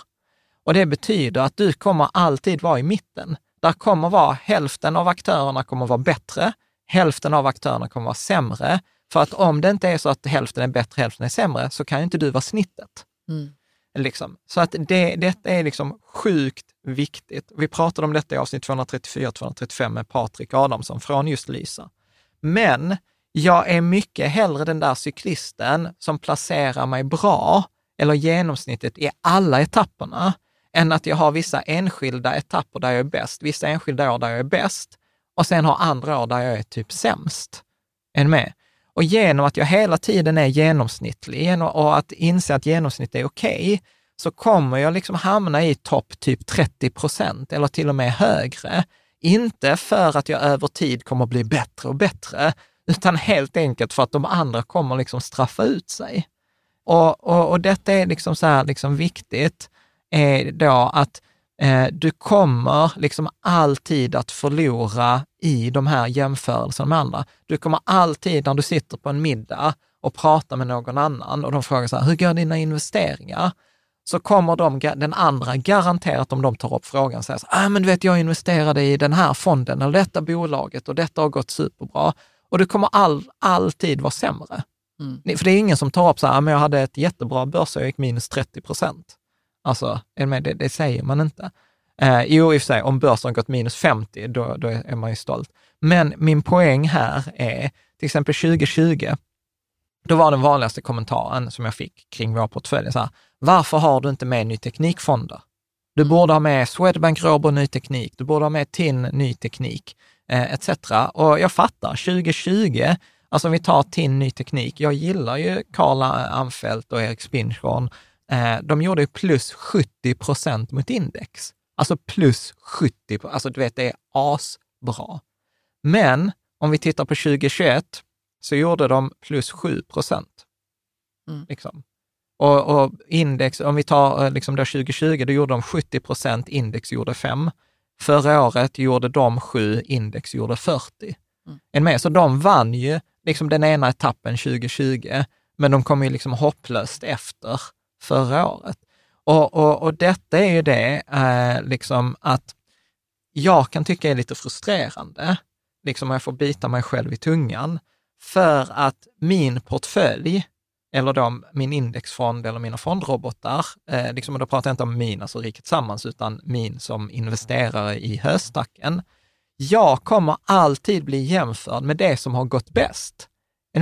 Och det betyder att du kommer alltid vara i mitten. Där kommer vara hälften av aktörerna kommer vara bättre, hälften av aktörerna kommer vara sämre. För att om det inte är så att hälften är bättre, hälften är sämre, så kan ju inte du vara snittet. Mm. Liksom. Så att det, detta är liksom sjukt viktigt. Vi pratade om detta i avsnitt 234-235 med Patrik Adamsson från just Lysa. Men jag är mycket hellre den där cyklisten som placerar mig bra eller genomsnittet i alla etapperna, än att jag har vissa enskilda etapper där jag är bäst, vissa enskilda år där jag är bäst och sen har andra år där jag är typ sämst. Är med? Och genom att jag hela tiden är genomsnittlig och att inse att genomsnitt är okej, okay, så kommer jag liksom hamna i topp typ 30 procent eller till och med högre. Inte för att jag över tid kommer bli bättre och bättre, utan helt enkelt för att de andra kommer liksom straffa ut sig. Och, och, och detta är liksom så här liksom viktigt, är då att eh, du kommer liksom alltid att förlora i de här jämförelserna med andra. Du kommer alltid när du sitter på en middag och pratar med någon annan och de frågar så här, hur går dina investeringar? så kommer de, den andra garanterat om de tar upp frågan säga så ah, men du vet jag investerade i den här fonden eller detta bolaget och detta har gått superbra. Och du kommer all, alltid vara sämre. Mm. För det är ingen som tar upp så här, ah, men jag hade ett jättebra börs och jag gick minus 30 procent. Alltså, det, det säger man inte. Eh, jo, i och för sig, om börsen gått minus 50, då, då är man ju stolt. Men min poäng här är, till exempel 2020, då var den vanligaste kommentaren som jag fick kring vår portfölj så här, varför har du inte med ny teknikfonder? Du mm. borde ha med Swedbank Robur ny teknik, du borde ha med TIN ny teknik, eh, etc. Och jag fattar, 2020, alltså om vi tar TIN ny teknik, jag gillar ju Karl Amfelt och Erik Spinchorn, eh, de gjorde ju plus 70 procent mot index. Alltså plus 70, alltså du vet det är asbra. Men om vi tittar på 2021 så gjorde de plus 7 procent. Mm. Liksom. Och, och index, om vi tar eh, liksom då 2020, då gjorde de 70 procent, index gjorde 5. Förra året gjorde de 7, index gjorde 40. Mm. En med, så de vann ju liksom den ena etappen 2020, men de kom ju liksom hopplöst efter förra året. Och, och, och detta är ju det, eh, liksom att jag kan tycka är lite frustrerande, liksom jag får bita mig själv i tungan, för att min portfölj, eller då min indexfond eller mina fondrobotar, eh, liksom, då pratar jag inte om min, alltså Riket Sammans, utan min som investerare i höstacken. Jag kommer alltid bli jämförd med det som har gått bäst.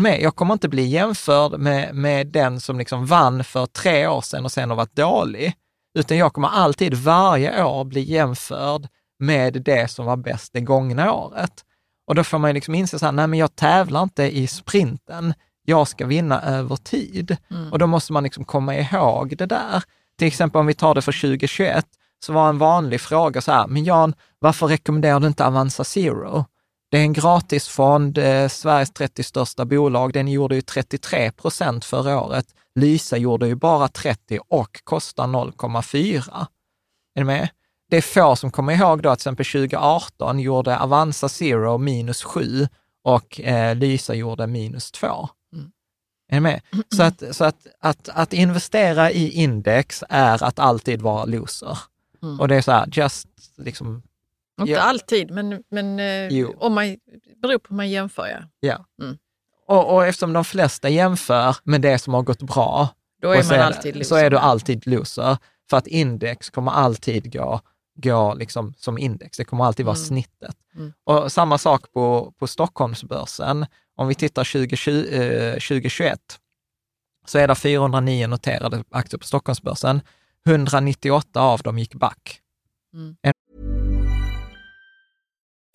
Med? Jag kommer inte bli jämförd med, med den som liksom vann för tre år sedan och sen har varit dålig, utan jag kommer alltid varje år bli jämförd med det som var bäst det gångna året. Och då får man liksom inse så här, nej men jag tävlar inte i sprinten, jag ska vinna över tid. Mm. Och då måste man liksom komma ihåg det där. Till exempel om vi tar det för 2021, så var en vanlig fråga så här, men Jan, varför rekommenderar du inte Avanza Zero? Det är en gratisfond, eh, Sveriges 30 största bolag. Den gjorde ju 33 procent förra året. Lysa gjorde ju bara 30 och kostar 0,4. Är ni med? Det är få som kommer ihåg då att till exempel 2018 gjorde Avanza Zero minus 7 och eh, Lysa gjorde minus 2. Mm. Är ni med? Så, att, så att, att, att investera i index är att alltid vara loser. Mm. Och det är så här, just liksom... Inte ja. alltid, men, men eh, om man, beror på hur man jämför. Ja. ja. Mm. Och, och eftersom de flesta jämför med det som har gått bra, Då är man alltid loser. så är du alltid loser. För att index kommer alltid gå gå liksom som index. Det kommer alltid vara mm. snittet. Mm. Och samma sak på, på Stockholmsbörsen. Om vi tittar 2020, eh, 2021 så är det 409 noterade aktier på Stockholmsbörsen. 198 av dem gick back. Mm.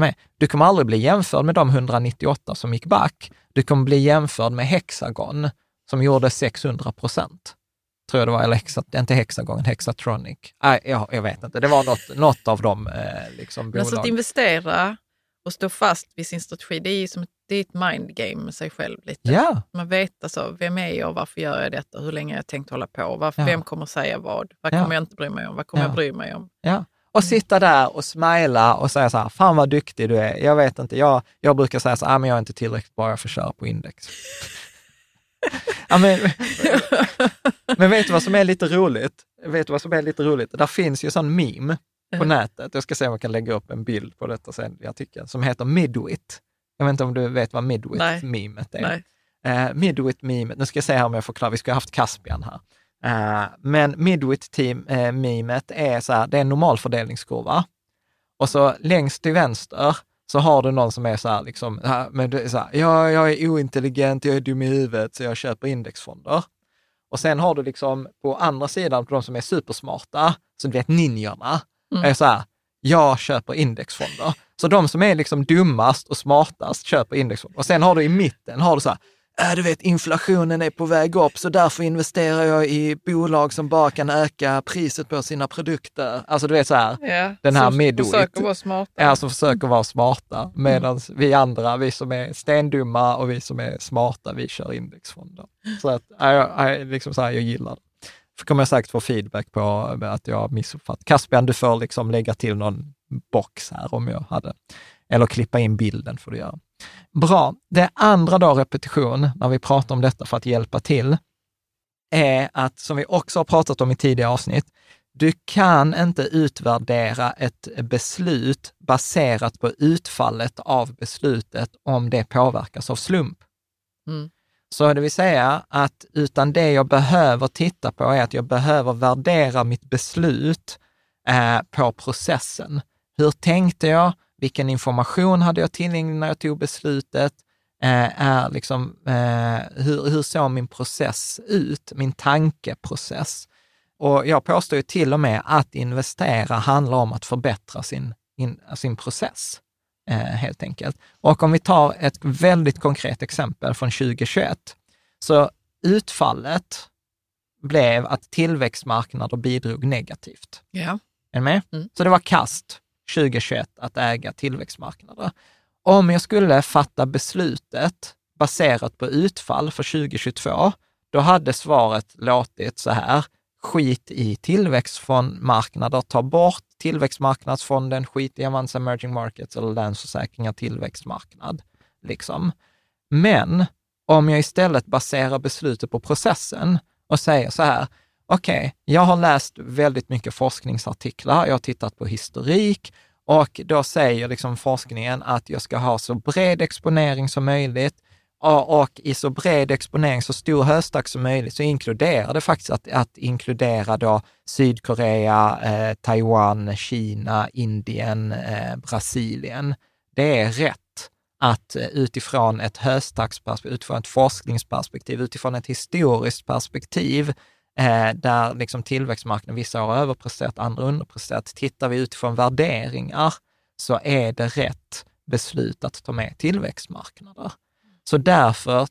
System. Du kommer aldrig bli jämförd med de 198 som gick back. Du kommer bli jämförd med Hexagon som gjorde 600 procent. Tror jag det var, eller hexa, inte Hexagon, Hexatronic. Nej, jag, jag vet inte. Det var något, något av de eh, liksom, bolagen. Alltså att investera och stå fast vid sin strategi, det är som ett, det är ett mindgame med sig själv lite. Ja. Man vet alltså, vem är jag, varför gör jag detta, hur länge har jag tänkt hålla på, varför, ja. vem kommer säga vad, vad kommer jag inte bry mig om, vad kommer jag bry mig om? Och sitta där och smila och säga så här, fan vad duktig du är. Jag vet inte, jag, jag brukar säga så här, ah, men jag är inte tillräckligt bra, jag får köra på index. ja, men, men vet du vad som är lite roligt? Vet du vad som är lite roligt? Där finns ju sån meme på nätet. Jag ska se om jag kan lägga upp en bild på detta sen i artikeln, som heter Midwit. Jag vet inte om du vet vad Midwit-memet är? Nej. Uh, Midwit-memet, nu ska jag se här om jag förklarar, vi ska ha haft Caspian här. Uh, men Midwit-memet är så här, det är en normalfördelningskurva. Och så längst till vänster så har du någon som är så här, liksom, men det är så här, ja, jag är ointelligent, jag är dum i huvudet, så jag köper indexfonder. Och sen har du liksom på andra sidan, på de som är supersmarta, så du vet ninjorna, mm. är så här, jag köper indexfonder. Så de som är liksom dummast och smartast köper indexfonder. Och sen har du i mitten, har du så här, äh, du vet inflationen är på väg upp så därför investerar jag i bolag som bara kan öka priset på sina produkter. Alltså du vet så här, Ja, den här som midwit. försöker vara smarta. Ja, som försöker vara smarta. Medan vi andra, vi som är stendumma och vi som är smarta, vi kör indexfonder. Så att, jag, jag, liksom så här, jag gillar det. För kommer jag säkert få feedback på att jag missuppfattat. Caspian, du får liksom lägga till någon box här om jag hade, eller klippa in bilden får du göra. Bra. Det andra då, repetition, när vi pratar om detta för att hjälpa till, är att, som vi också har pratat om i tidigare avsnitt, du kan inte utvärdera ett beslut baserat på utfallet av beslutet om det påverkas av slump. Mm. Så det vill säga att utan det jag behöver titta på är att jag behöver värdera mitt beslut eh, på processen. Hur tänkte jag? Vilken information hade jag tillgänglig när jag tog beslutet? Eh, är liksom, eh, hur, hur såg min process ut? Min tankeprocess? Och jag påstår ju till och med att investera handlar om att förbättra sin, in, sin process, eh, helt enkelt. Och om vi tar ett väldigt konkret exempel från 2021, så utfallet blev att tillväxtmarknader bidrog negativt. Ja. Är ni med? Mm. Så det var kast 2021 att äga tillväxtmarknader. Om jag skulle fatta beslutet baserat på utfall för 2022, då hade svaret låtit så här, skit i tillväxtfondmarknader, ta bort tillväxtmarknadsfonden, skit i Avanza Emerging Markets eller Länsförsäkringar tillväxtmarknad. Liksom. Men om jag istället baserar beslutet på processen och säger så här, okej, okay, jag har läst väldigt mycket forskningsartiklar, jag har tittat på historik och då säger liksom forskningen att jag ska ha så bred exponering som möjligt och i så bred exponering, så stor höstack som möjligt, så inkluderar det faktiskt att, att inkludera då Sydkorea, eh, Taiwan, Kina, Indien, eh, Brasilien. Det är rätt att eh, utifrån ett höstacksperspektiv, utifrån ett forskningsperspektiv, utifrån ett historiskt perspektiv, eh, där liksom tillväxtmarknaden vissa år överpresterat, andra underpresterat. Tittar vi utifrån värderingar så är det rätt beslut att ta med tillväxtmarknader. Så därför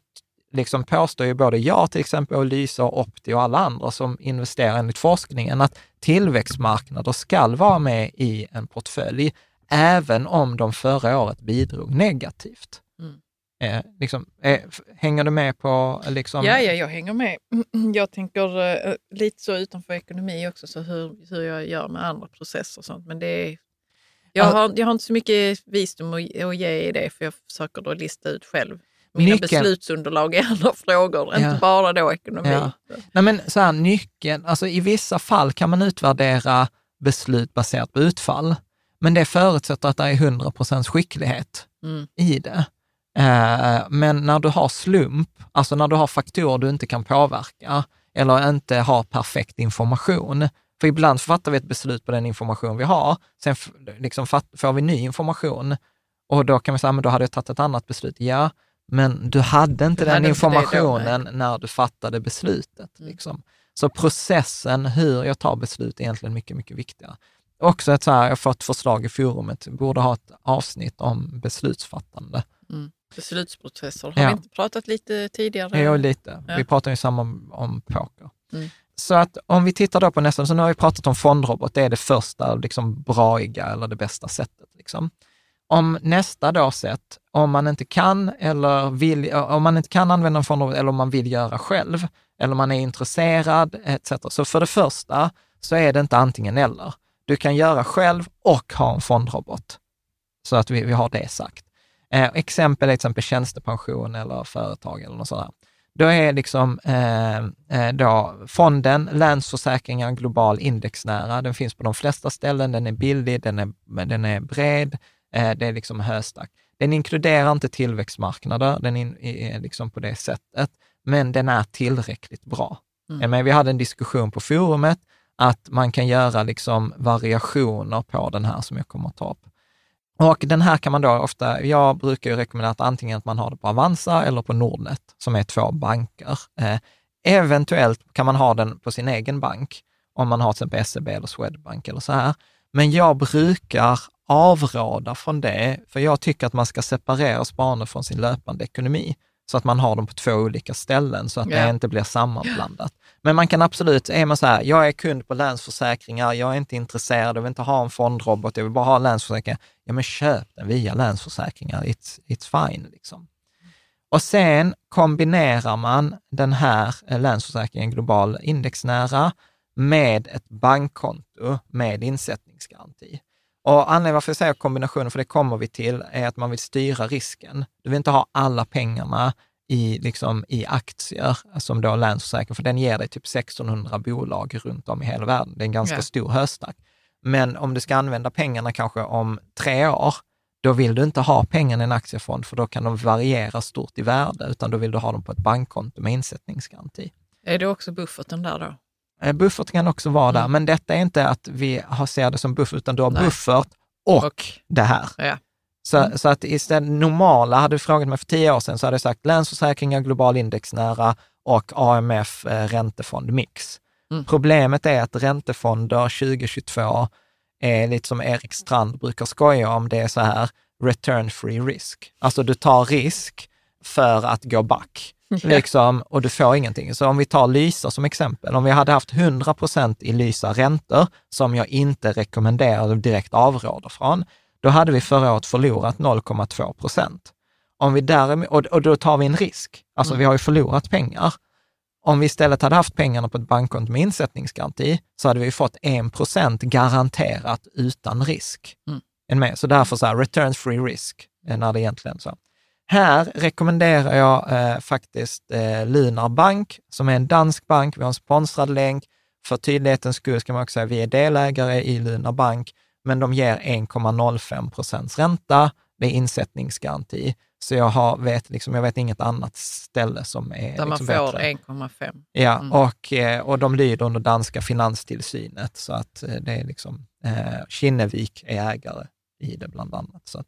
liksom påstår ju både jag till exempel, och Lysa och Opti och alla andra som investerar enligt forskningen att tillväxtmarknader ska vara med i en portfölj, även om de förra året bidrog negativt. Mm. Eh, liksom, eh, hänger du med på... Liksom... Ja, ja, jag hänger med. Jag tänker eh, lite så utanför ekonomi också, så hur, hur jag gör med andra processer och sånt. Men det är, jag, har, jag har inte så mycket visdom att, att ge i det, för jag försöker då lista ut själv mina Nyckeln- beslutsunderlag i andra frågor, Ja. inte bara då ekonomi. Ja. Nej, men så här, nyckeln, alltså i vissa fall kan man utvärdera beslut baserat på utfall, men det förutsätter att det är 100% skicklighet Mm. i det. Eh, men när du har slump, alltså när du har faktorer du inte kan påverka eller inte har perfekt information, för ibland fattar vi ett beslut på den information vi har, sen liksom får vi ny information och då kan vi säga, men då hade jag tagit ett annat beslut. Ja, men du hade inte Du den hade inte då, informationen när du fattade beslutet. Mm. Liksom. Så processen, hur jag tar beslut, är egentligen mycket, mycket viktigare. Också ett så här, jag har fått förslag i forumet, borde ha ett avsnitt om beslutsfattande. Mm. Beslutsprocesser, har Ja. vi inte pratat lite tidigare? Är lite, Ja. vi pratar ju samma om, om poker. Mm. Så att om vi tittar då på nästa, så nu har vi pratat om fondrobot, det är det första liksom braiga eller det bästa sättet. Liksom. Om nästa då sätt, om man inte kan eller vill, om man inte kan använda en fondrobot eller om man vill göra själv, eller man är intresserad etc. Så för det första så är det inte antingen eller. Du kan göra själv och ha en fondrobot. Så att vi, vi har det sagt. Eh, exempel är till exempel tjänstepension eller företag eller något sådär. Då är liksom eh, eh, då fonden Länsförsäkringar Global Indexnära. Den finns på de flesta ställen, den är billig, den är, den är bred, eh, det är liksom höstack. Den inkluderar inte tillväxtmarknader, den in, är liksom på det sättet, men den är tillräckligt bra. Mm. Men vi hade en diskussion på forumet att man kan göra liksom variationer på den här som jag kommer att ta upp. Och den här kan man då ofta, jag brukar ju rekommendera att antingen att man har det på Avanza eller på Nordnet, som är två banker. Eh, eventuellt kan man ha den på sin egen bank, om man har till exempel SEB eller Swedbank eller så här. Men jag brukar avråda från det, för jag tycker att man ska separera sparande från sin löpande ekonomi, så att man har dem på två olika ställen, så att Ja. det inte blir sammanblandat. Men man kan absolut, är man så här, jag är kund på Länsförsäkringar, jag är inte intresserad, jag vill inte ha en fondrobot, jag vill bara ha Länsförsäkringar. Ja, men köp den via Länsförsäkringar, it's, it's fine. Liksom. Och sen kombinerar man den här eh, Länsförsäkringen Global indexnära med ett bankkonto med insättningsgaranti. Och anledningen varför jag säger kombinationen, för det kommer vi till, är att man vill styra risken. Du vill inte ha alla pengarna i, liksom, i aktier som då Länsförsäkring, för den ger dig typ 1600 bolag runt om i hela världen. Det är en ganska Ja. stor höstack. Men om du ska använda pengarna kanske om tre år, då vill du inte ha pengarna i en aktiefond, för då kan de variera stort i värde, utan då vill du ha dem på ett bankkonto med insättningsgaranti. Är det också bufferten där då? Eh, Buffert kan också vara där, Mm. men detta är inte att vi har, ser det som buffert, utan du har Nej. buffert och, Och- det här. Ja. Så, Mm. så att istället normala, hade du frågat mig för tio år sedan, så hade jag sagt Länsförsäkringar, global indexnära och AMF eh, räntefond mix. Mm. Problemet är att räntefonder 2022 är lite som Erik Strand brukar skoja om, det är så här return free risk. Alltså du tar risk för att gå back. Liksom, och du får ingenting. Så om vi tar Lysa som exempel, om vi hade haft 100 procent i Lysa räntor, som jag inte rekommenderar och direkt avråder från, då hade vi förra året förlorat 0,2 procent. Om vi däremot, och, och då tar vi en risk, alltså vi har ju förlorat pengar. Om vi istället hade haft pengarna på ett bankkonto med insättningsgaranti, så hade vi fått 1 procent garanterat utan risk. Mm. En med. Så därför så här, return free risk, när det egentligen så. Här rekommenderar jag eh, faktiskt eh, Lunar Bank, som är en dansk bank. Vi har en sponsrad länk. För tydlighetens skull ska man också säga att vi är delägare i Lunar Bank, men de ger 1,05 procents ränta. Det är insättningsgaranti. Så jag, har, vet, liksom, jag vet inget annat ställe som är Där man liksom får bättre. 1,5. Ja, Mm. och, eh, och de lyder under danska finanstillsynet, så att eh, det är liksom, eh, Kinnevik är ägare i det bland annat. Så att,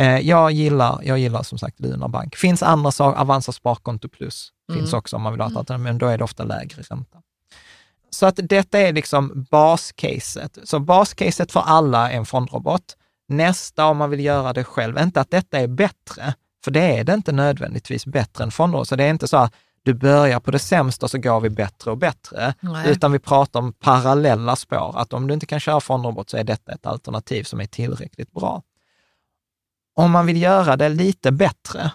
eh, jag, gillar, jag gillar som sagt Lunar Bank. Finns andra saker, Avanza Sparkonto Plus finns Mm. också om man vill ha ett alternativ, men då är det ofta lägre ränta. Så att detta är liksom bascaset. Så bascaset för alla är en fondrobot. Nästa, om man vill göra det själv, inte att detta är bättre, för det är det inte nödvändigtvis bättre än fondrobot. Så det är inte så att du börjar på det sämsta så går vi bättre och bättre, Nej. utan vi pratar om parallella spår. Att om du inte kan köra fondrobot så är detta ett alternativ som är tillräckligt bra. Om man vill göra det lite bättre,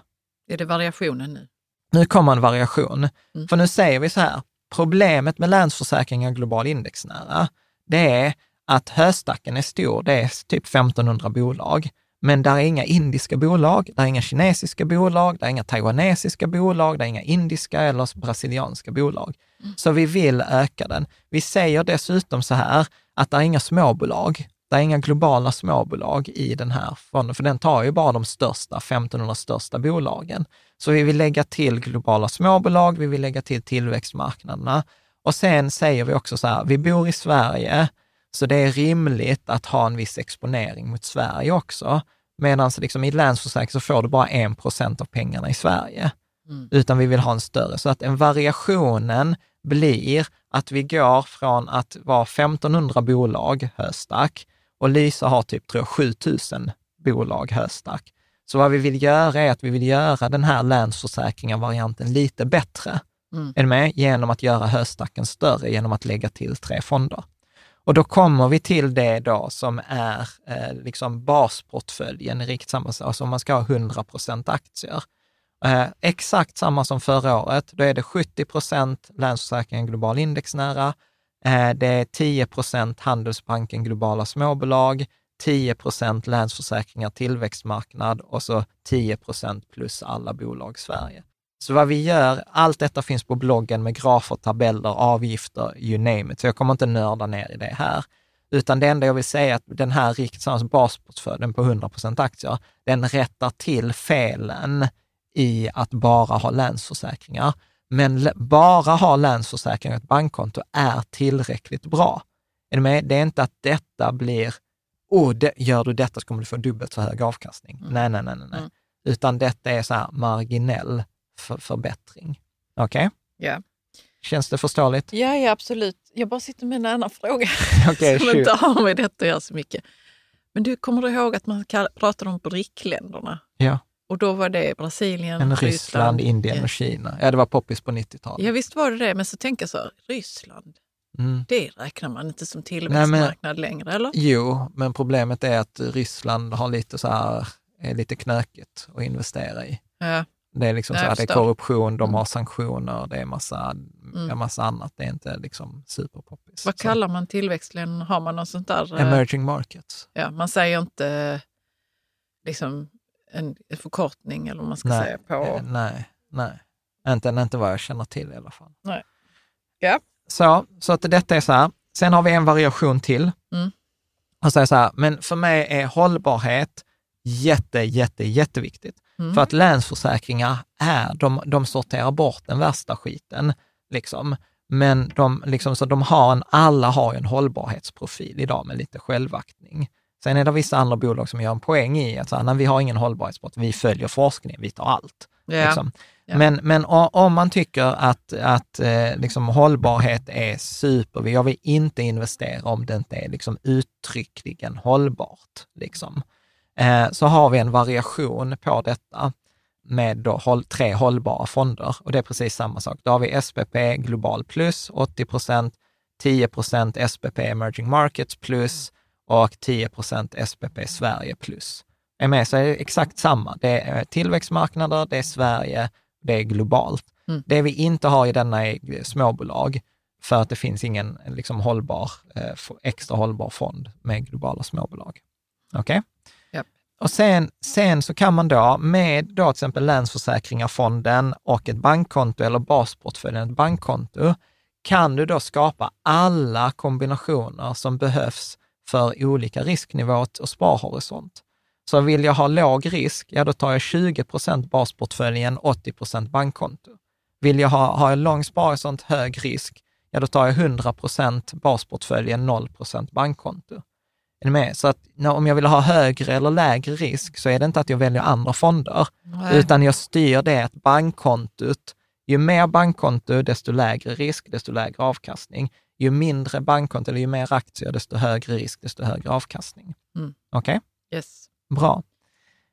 Är det variationen nu? nu kommer en variation. Mm. För nu säger vi så här, problemet med Länsförsäkringar global indexnära, det är att höstacken är stor, det är typ 1500 bolag, men där är inga indiska bolag, där är inga kinesiska bolag, där är inga taiwanesiska bolag, där är inga indiska eller brasilianska bolag. Så vi vill öka den. Vi säger dessutom så här, att det är inga småbolag, det är inga globala småbolag i den här fonden, för den tar ju bara de största, 1500 största bolagen. Så vi vill lägga till globala småbolag, vi vill lägga till tillväxtmarknaderna. Och sen säger vi också så här, vi bor i Sverige, så det är rimligt att ha en viss exponering mot Sverige också. Medan liksom i Länsförsäkring så får du bara 1 procent av pengarna i Sverige, Mm. utan vi vill ha en större. Så att en variationen blir att vi går från att vara 1500 bolag höstack och Lysa har typ, tror jag, 7000 bolag höstack. Så vad vi vill göra är att vi vill göra den här Länsförsäkringar-varianten lite bättre. Mm. Är med? Genom att göra höstacken större, genom att lägga till tre fonder. Och då kommer vi till det då som är eh, liksom basportföljen i riktigt samma, alltså om man ska ha 100 procent aktier. Eh, exakt samma som förra året, då är det 70 procent Länsförsäkringen global indexnära, Eh, det är 10 procent Handelsbanken globala småbolag, 10 procent Länsförsäkringar tillväxtmarknad och så 10 procent plus alla bolag Sverige. Så vad vi gör, allt detta finns på bloggen med grafer, tabeller, avgifter, you name it. Så jag kommer inte nörda ner i det här. Utan det enda jag vill säga är att den här riktigt basportföljen på 100% aktier, den rättar till felen i att bara ha länsförsäkringar. Men bara ha länsförsäkringar och ett bankkonto är tillräckligt bra. Är du med? Det är inte att detta blir, oh, det, gör du detta så kommer du få dubbelt så hög avkastning. Nej, nej, nej, nej. nej. Mm. Utan detta är så här marginell för, förbättring. Okej? Ja. Känns det förståeligt? Ja, ja, absolut. Jag bara sitter med en annan fråga Okej, som inte har med detta att göra så mycket. Men du, kommer du ihåg att man pratade om BRIC-länderna? Ja, Och då var det Brasilien, men Ryssland, Indien ja. och Kina. Ja, det var poppis på 90-talet. Ja, visst var det det, men så tänker jag så, här, Ryssland, Mm. det räknar man inte som tillväxtmarknad längre, eller? Jo, men problemet är att Ryssland har lite så här, är lite knökigt att investera i. Ja. Det är liksom Nej, så här, det är korruption, de Mm. har sanktioner, det är massa, Mm. en massa annat. Det är inte liksom superpoppis. Vad Så- kallar man tillväxtländer? Har man något sånt där? eh, Emerging markets. Ja, man säger inte liksom en förkortning eller vad man ska Nej, säga på... eh, nej, nej. Inte, inte vad jag känner till i alla fall. Nej. Ja. Så, så att detta är så här. Sen har vi en variation till. Mm. Och säger så här, men för mig är hållbarhet jätte, jätte, jätteviktigt. Mm. För att länsförsäkringar är, de, de sorterar bort den värsta skiten, liksom. Men de, liksom, så de har en, alla har ju en hållbarhetsprofil idag med lite självaktning. Sen är det vissa andra bolag som gör en poäng i att nej, vi har ingen hållbarhetsbrott, vi följer forskningen, vi tar allt. ja. Liksom. Ja. Men, men om man tycker att, att eh, liksom hållbarhet är super, jag vill inte investera om det inte är liksom uttryckligen hållbart, liksom. eh, så har vi en variation på detta med då håll, tre hållbara fonder och det är precis samma sak. Då har vi SPP Global Plus 80 procent, 10 procent SPP Emerging Markets Plus och 10 procent SPP Sverige Plus. Är med så är det exakt samma. Det är tillväxtmarknader, det är Sverige, det är globalt. Mm. Det vi inte har i denna är småbolag, för att det finns ingen liksom, hållbar, eh, extra hållbar fond med globala småbolag. Okej? Japp. Och sen, sen så kan man då med då till exempel Länsförsäkringarfonden och ett bankkonto eller basportföljen ett bankkonto, kan du då skapa alla kombinationer som behövs för olika risknivå och sparhorisont. Så vill jag ha låg risk, ja då tar jag 20 procent basportföljen, 80 procent bankkonto. Vill jag ha, ha en lång sparhorisont, hög risk, ja då tar jag 100 procent basportföljen, 0 procent bankkonto. Så att när, om jag vill ha högre eller lägre risk så är det inte att jag väljer andra fonder, Nej. utan jag styr det att bankkontot, ju mer bankkonto, desto lägre risk, desto lägre avkastning. Ju mindre bankkonto eller ju mer aktier, desto högre risk, desto högre avkastning. Mm. Okej? Yes. Bra.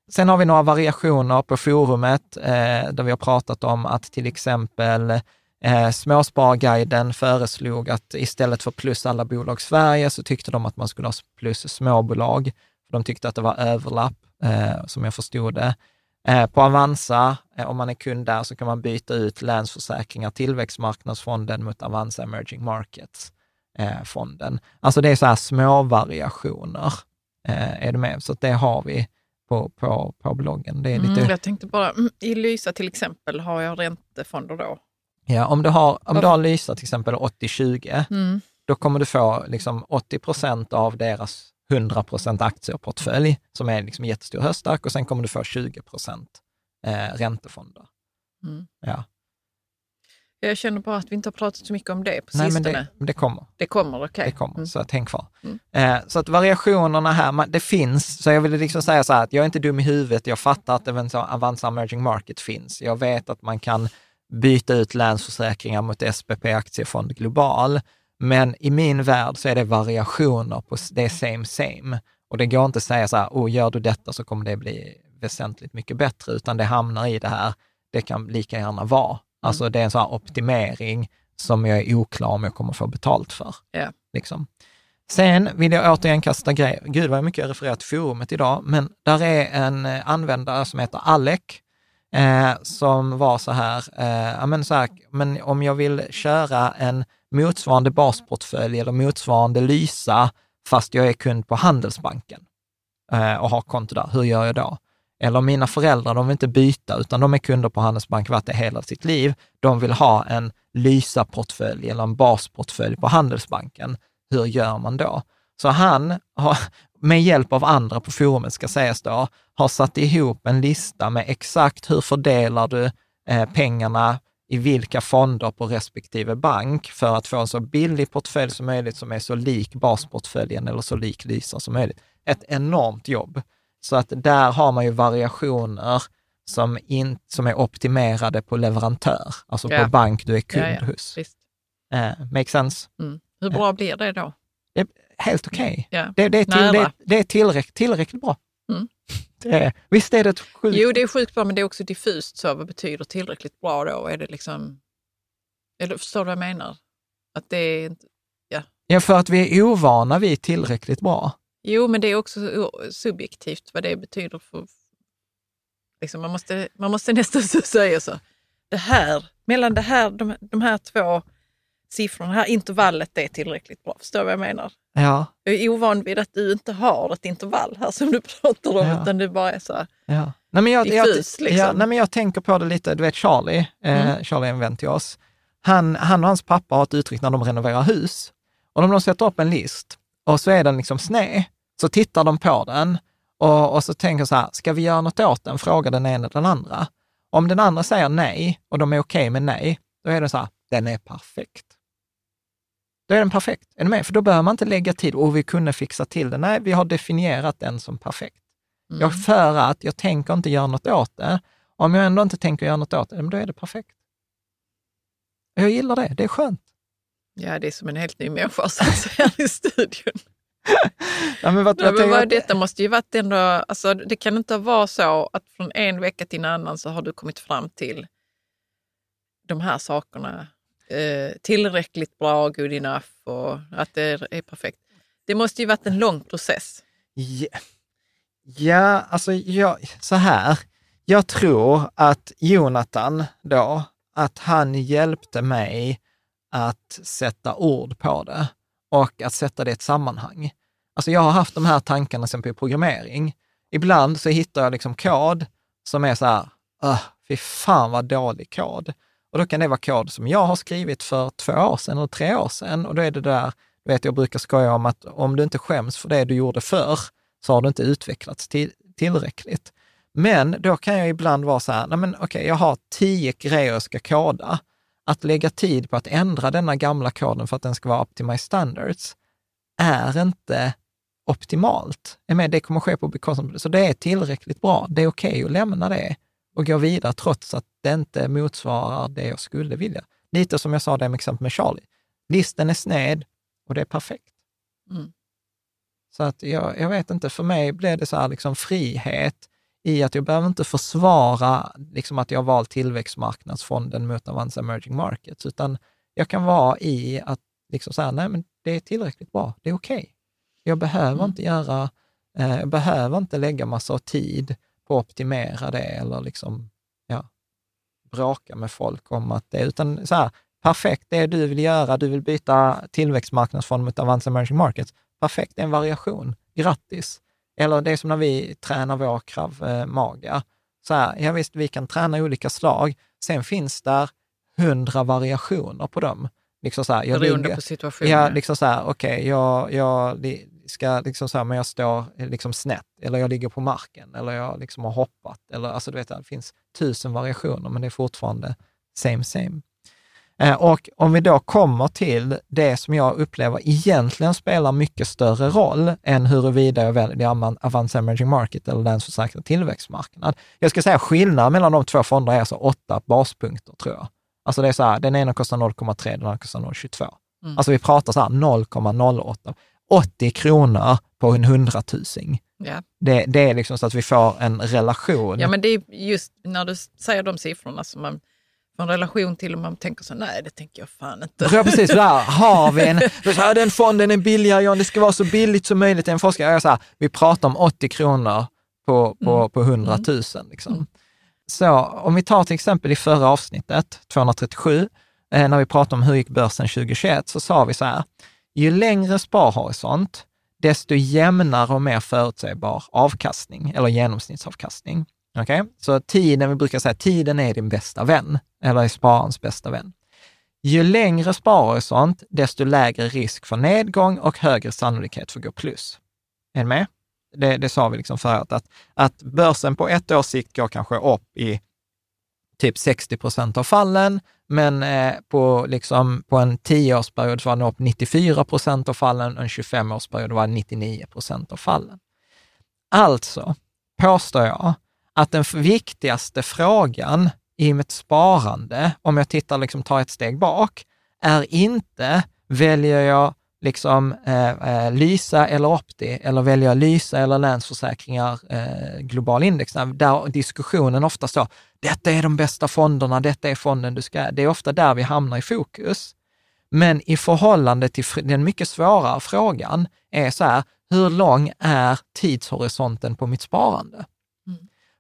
Sen har vi några variationer på forumet eh, där vi har pratat om att till exempel eh, Småsparguiden föreslog att istället för plus alla bolag Sverige så tyckte de att man skulle ha plus småbolag. De tyckte att det var överlapp, eh, som jag förstod det. Eh, på Avanza, eh, om man är kund där, så kan man byta ut Länsförsäkringar, Tillväxtmarknadsfonden mot Avanza Emerging Markets-fonden. alltså det är så här små variationer. Eh, är du med? Så det har vi på, på, på bloggen. Det är lite, Mm, jag tänkte bara, mm, i Lysa till exempel, har jag räntefonder då? ja, om du har, om du har Lysa till exempel 80-20, Mm. då kommer du få liksom 80 procent av deras 100 procent aktieportfölj, som är liksom jättestor höstack, och sen kommer du få 20 procent eh, räntefonder. Mm. Ja. Jag känner bara att vi inte har pratat så mycket om det på Nej, men sistone. det, det kommer. Det kommer, okej. Det kommer, Mm. så att häng kvar. Mm. Eh, så att variationerna här, det finns, så jag vill liksom säga så här att jag är inte dum i huvudet, jag fattar att Avanza Emerging Market finns. Jag vet att man kan byta ut Länsförsäkringar mot SPP Aktiefond Global, men i min värld så är det variationer på, det same same. Och det går inte att säga så här, oh, gör du detta så kommer det bli väsentligt mycket bättre, utan det hamnar i det här, det kan lika gärna vara. Alltså det är en sån här optimering som jag är oklar om jag kommer få betalt för. Ja. Liksom. Sen vill jag återigen kasta grejer. Gud vad mycket jag refererar till forumet idag, men där är en eh, användare som heter Alec, eh, som var så här, eh, men så här, men om jag vill köra en motsvarande basportfölj eller motsvarande Lysa, fast jag är kund på Handelsbanken eh, och har konto där, hur gör jag då? Eller mina föräldrar, de vill inte byta, utan de är kunder på Handelsbanken varit det hela sitt liv. De vill ha en Lysa-portfölj eller en basportfölj på Handelsbanken. Hur gör man då? Så han har, med hjälp av andra på forumet, ska sägas då, har satt ihop en lista med exakt hur fördelar du eh, pengarna i vilka fonder på respektive bank för att få en så billig portfölj som möjligt som är så lik basportföljen eller så lik Lysa som möjligt. Ett enormt jobb. Så att där har man ju variationer som, in, som är optimerade på leverantör, alltså Ja. på bank du är kund Ja, ja. hos. Eh, make sense? Mm. Hur bra blir det då? helt okej. Ja. Det, det, är till, det, det är tillräckligt, tillräckligt bra. Mm. Det är, visst är det ett sjukt... Jo, det är sjukt bra, men det är också diffust. Så vad betyder tillräckligt bra då? Är det liksom... Eller förstår du vad jag menar? Att det är inte... Ja, för att vi är ovana vid tillräckligt bra. Jo, men det är också subjektivt vad det betyder för... Liksom man, måste, man måste nästan säga så. Det här, mellan det här, de, de här två siffrorna, det här intervallet det är tillräckligt bra. Förstår du vad jag menar? Ja, Jag är ovan vid att du inte har ett intervall här som du pratar om, Ja. utan det bara är så här. ja. Nej, men jag, jag, Diffus, liksom. ja, nej, men jag tänker på det lite, du vet Charlie, eh, Charlie är en vän till oss. Han, han och hans pappa har ett uttryck när de renoverar hus. Och om de sätter upp en list och så är den liksom sned, så tittar de på den och, och så tänker så här, ska vi göra något åt den? Frågar den ena eller den andra. Om den andra säger nej och de är okej med nej, då är det så här, den är perfekt. Då är den perfekt. Är du med? För då behöver man inte lägga tid och vi kunde fixa till det. Nej, vi har definierat den som perfekt. Mm. Jag för att jag tänker inte göra något åt det. Om jag ändå inte tänker göra något åt det, då är det perfekt. Jag gillar det, det är skönt. Ja, det är som en helt ny människa som säger i studion. Ja, men vad, Nej, men vad, detta måste ju varit ändå, alltså, det kan inte vara så att från en vecka till en annan så har du kommit fram till de här sakerna. Eh, tillräckligt bra, good enough och att det är, är perfekt. Det måste ju varit en lång process. Ja, ja alltså jag, så här. Jag tror att Jonathan då, att han hjälpte mig att sätta ord på det och att sätta det i ett sammanhang. Alltså jag har haft de här tankarna sen på programmering. Ibland så hittar jag liksom kod som är så här, fy fan vad dålig kod. Och då kan det vara kod som jag har skrivit för två år sedan eller tre år sedan och då är det där, du vet jag brukar skoja om att om du inte skäms för det du gjorde förr så har du inte utvecklats till, tillräckligt. Men då kan jag ibland vara så här, nej men okej, jag har tio grejer jag ska koda. Att lägga tid på att ändra denna gamla koden för att den ska vara up to my standards är inte optimalt. Jag menar, det kommer ske på bekostnad, så det är tillräckligt bra. Det är okej att lämna det och gå vidare trots att det inte motsvarar det jag skulle vilja. Lite som jag sa det med exempel med Charlie. Listen är sned och det är perfekt. Mm. Så att jag, jag vet inte, för mig blev det så här liksom frihet i att jag behöver inte försvara liksom att jag valt tillväxtmarknadsfonden mot Avanza Emerging Markets, utan jag kan vara i att liksom säga, nej men det är tillräckligt bra, det är okej. Jag behöver Mm. inte göra, eh, jag behöver inte lägga massa tid på att optimera det eller liksom, ja, bråka med folk om att det, utan så här, perfekt, det du vill göra, du vill byta tillväxtmarknadsfond mot Avanza Emerging Markets, perfekt, det är en variation, grattis. Eller det är som när vi tränar vår krav eh, maga. Så här, ja visst, vi kan träna olika slag, sen finns där hundra variationer på dem. Liksom så här, jag Beroende ligger- på situationen. Ja, liksom så här, okej, jag, jag li- ska liksom så här, men jag står liksom snett, eller jag ligger på marken, eller jag liksom har hoppat, eller alltså du vet, det finns tusen variationer, men det är fortfarande same same. Eh, Och om vi då kommer till det som jag upplever egentligen spelar mycket större roll än huruvida jag väljer Avan- Avanza Emerging Market eller den försäkrade tillväxtmarknad. Jag ska säga skillnaden mellan de två fonderna är alltså åtta baspunkter, tror jag. Alltså det är så här, den ena kostar 0,3, den andra kostar 0,22. Mm. Alltså vi pratar så här 0,08. 80 kronor på en hundratusing. Ja. Det, det är liksom så att vi får en relation. ja, men det är just när du säger de siffrorna som man får en relation till och man tänker så nej det tänker jag fan inte. Ja, precis. Här, har vi en, så här, den fonden är billigare, ja, det ska vara så billigt som möjligt. En forskare, jag så här, vi pratar om 80 kronor på, på, Mm. på 100 000. Liksom. Så om vi tar till exempel i förra avsnittet, 237, eh, när vi pratade om hur gick börsen 2021, så sa vi så här, ju längre sparhorisont, desto jämnare och mer förutsägbar avkastning, eller genomsnittsavkastning. Okej? Så tiden, vi brukar säga tiden är din bästa vän, eller är spararens bästa vän. Ju längre sparhorisont, desto lägre risk för nedgång och högre sannolikhet för att gå plus. Är ni med? Det, det sa vi liksom förut, att, att börsen på ett års sikt går kanske upp i typ 60 procent av fallen, men eh, på, liksom, på en 10-årsperiod så var den upp 94 procent av fallen och en 25-årsperiod var det 99 procent av fallen. Alltså påstår jag att den viktigaste frågan i mitt sparande, om jag tittar, liksom tar ett steg bak, är inte väljer jag liksom eh, eh, Lysa eller Opti, eller välja Lysa eller Länsförsäkringar eh, global index, där diskussionen ofta står, detta är de bästa fonderna, detta är fonden du ska, det är ofta där vi hamnar i fokus. Men i förhållande till den mycket svårare frågan är så här, hur lång är tidshorisonten på mitt sparande?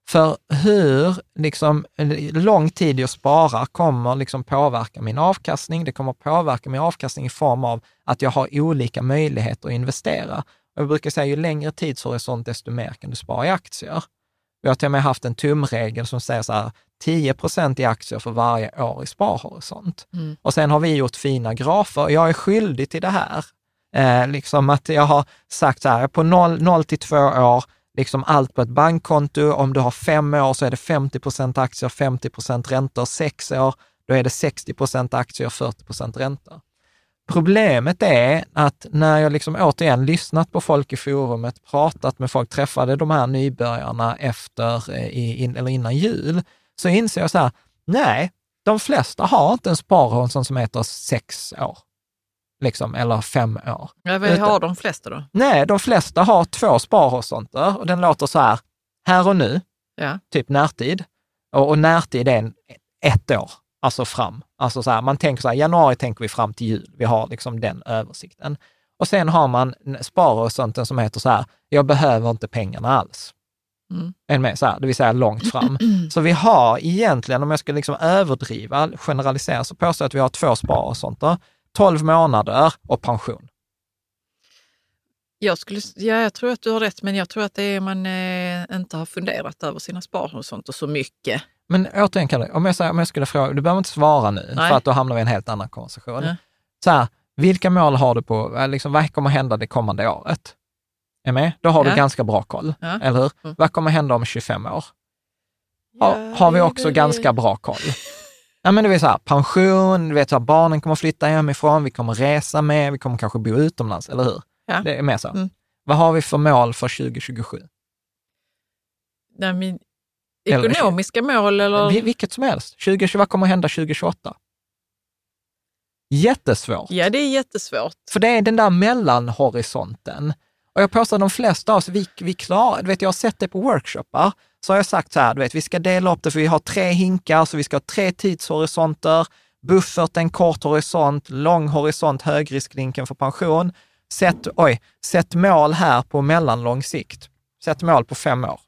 För hur liksom, lång tid jag sparar kommer liksom påverka min avkastning. Det kommer påverka min avkastning i form av att jag har olika möjligheter att investera. Och jag brukar säga, ju längre tidshorisont, desto mer kan du spara i aktier. Vi har till och med haft en tumregel som säger så här, 10 procent i aktier för varje år i sparhorisont. Mm. Och sen har vi gjort fina grafer. Jag är skyldig till det här. Eh, liksom att jag har sagt så här, på 0 till 2 år liksom allt på ett bankkonto. Om du har fem år så är det 50 procent aktier, 50 procent räntor. Sex år, då är det 60 procent aktier, 40 procent räntor. Problemet är att när jag liksom återigen lyssnat på folk i forumet, pratat med folk, träffade de här nybörjarna efter, eh, i, in, eller innan jul, så inser jag så här, nej, de flesta har inte en sparhorisont som heter sex år liksom, eller fem år. Ja, vad har de flesta då? Nej, de flesta har två sparhorisonter och den låter så här, här och nu, ja. typ närtid. Och, och närtid är en, ett år, alltså fram. Alltså så här, man tänker så här, januari tänker vi fram till jul, vi har liksom den översikten. Och sen har man sparhorisonten som heter så här, jag behöver inte pengarna alls. Mm. En med, så här, det vill säga långt fram. Så vi har egentligen, om jag ska liksom överdriva, generalisera, så påstår jag att vi har två sparhorisonter. 12 månader och pension. Jag, skulle, ja, jag tror att du har rätt, men jag tror att det är man eh, inte har funderat över sina sparhorisonter så mycket. Men återigen, Kalle, om jag, om jag skulle fråga, du behöver inte svara nu, Nej. för att då hamnar vi i en helt annan konversation. Ja. Så här, vilka mål har du på, eh, liksom, vad kommer hända det kommande året? Är med? Då har ja. du ganska bra koll, ja. eller hur? Mm. Vad kommer hända om 25 år? Har, har vi också ganska bra koll? Ja, men det vill säga pension, du vet, så här, barnen kommer flytta hemifrån, vi kommer resa mer, vi kommer kanske bo utomlands, eller hur? Ja. Det är mer så. Mm. Vad har vi för mål för 2027? Nej, men, ekonomiska eller, mål eller? Vilket som helst. 20, vad kommer hända 2028? Jättesvårt. Ja, det är jättesvårt. För det är den där mellanhorisonten. Och jag påstår att de flesta av oss, vi, vi klarar, du vet, jag har sett det på workshoppar, så har jag sagt så här, du vet, vi ska dela upp det för vi har tre hinkar, så vi ska ha tre tidshorisonter, buffert en kort horisont, lång horisont, högrisklinken för pension. Sätt, oj, sätt mål här på mellanlång sikt. Sätt mål på fem år.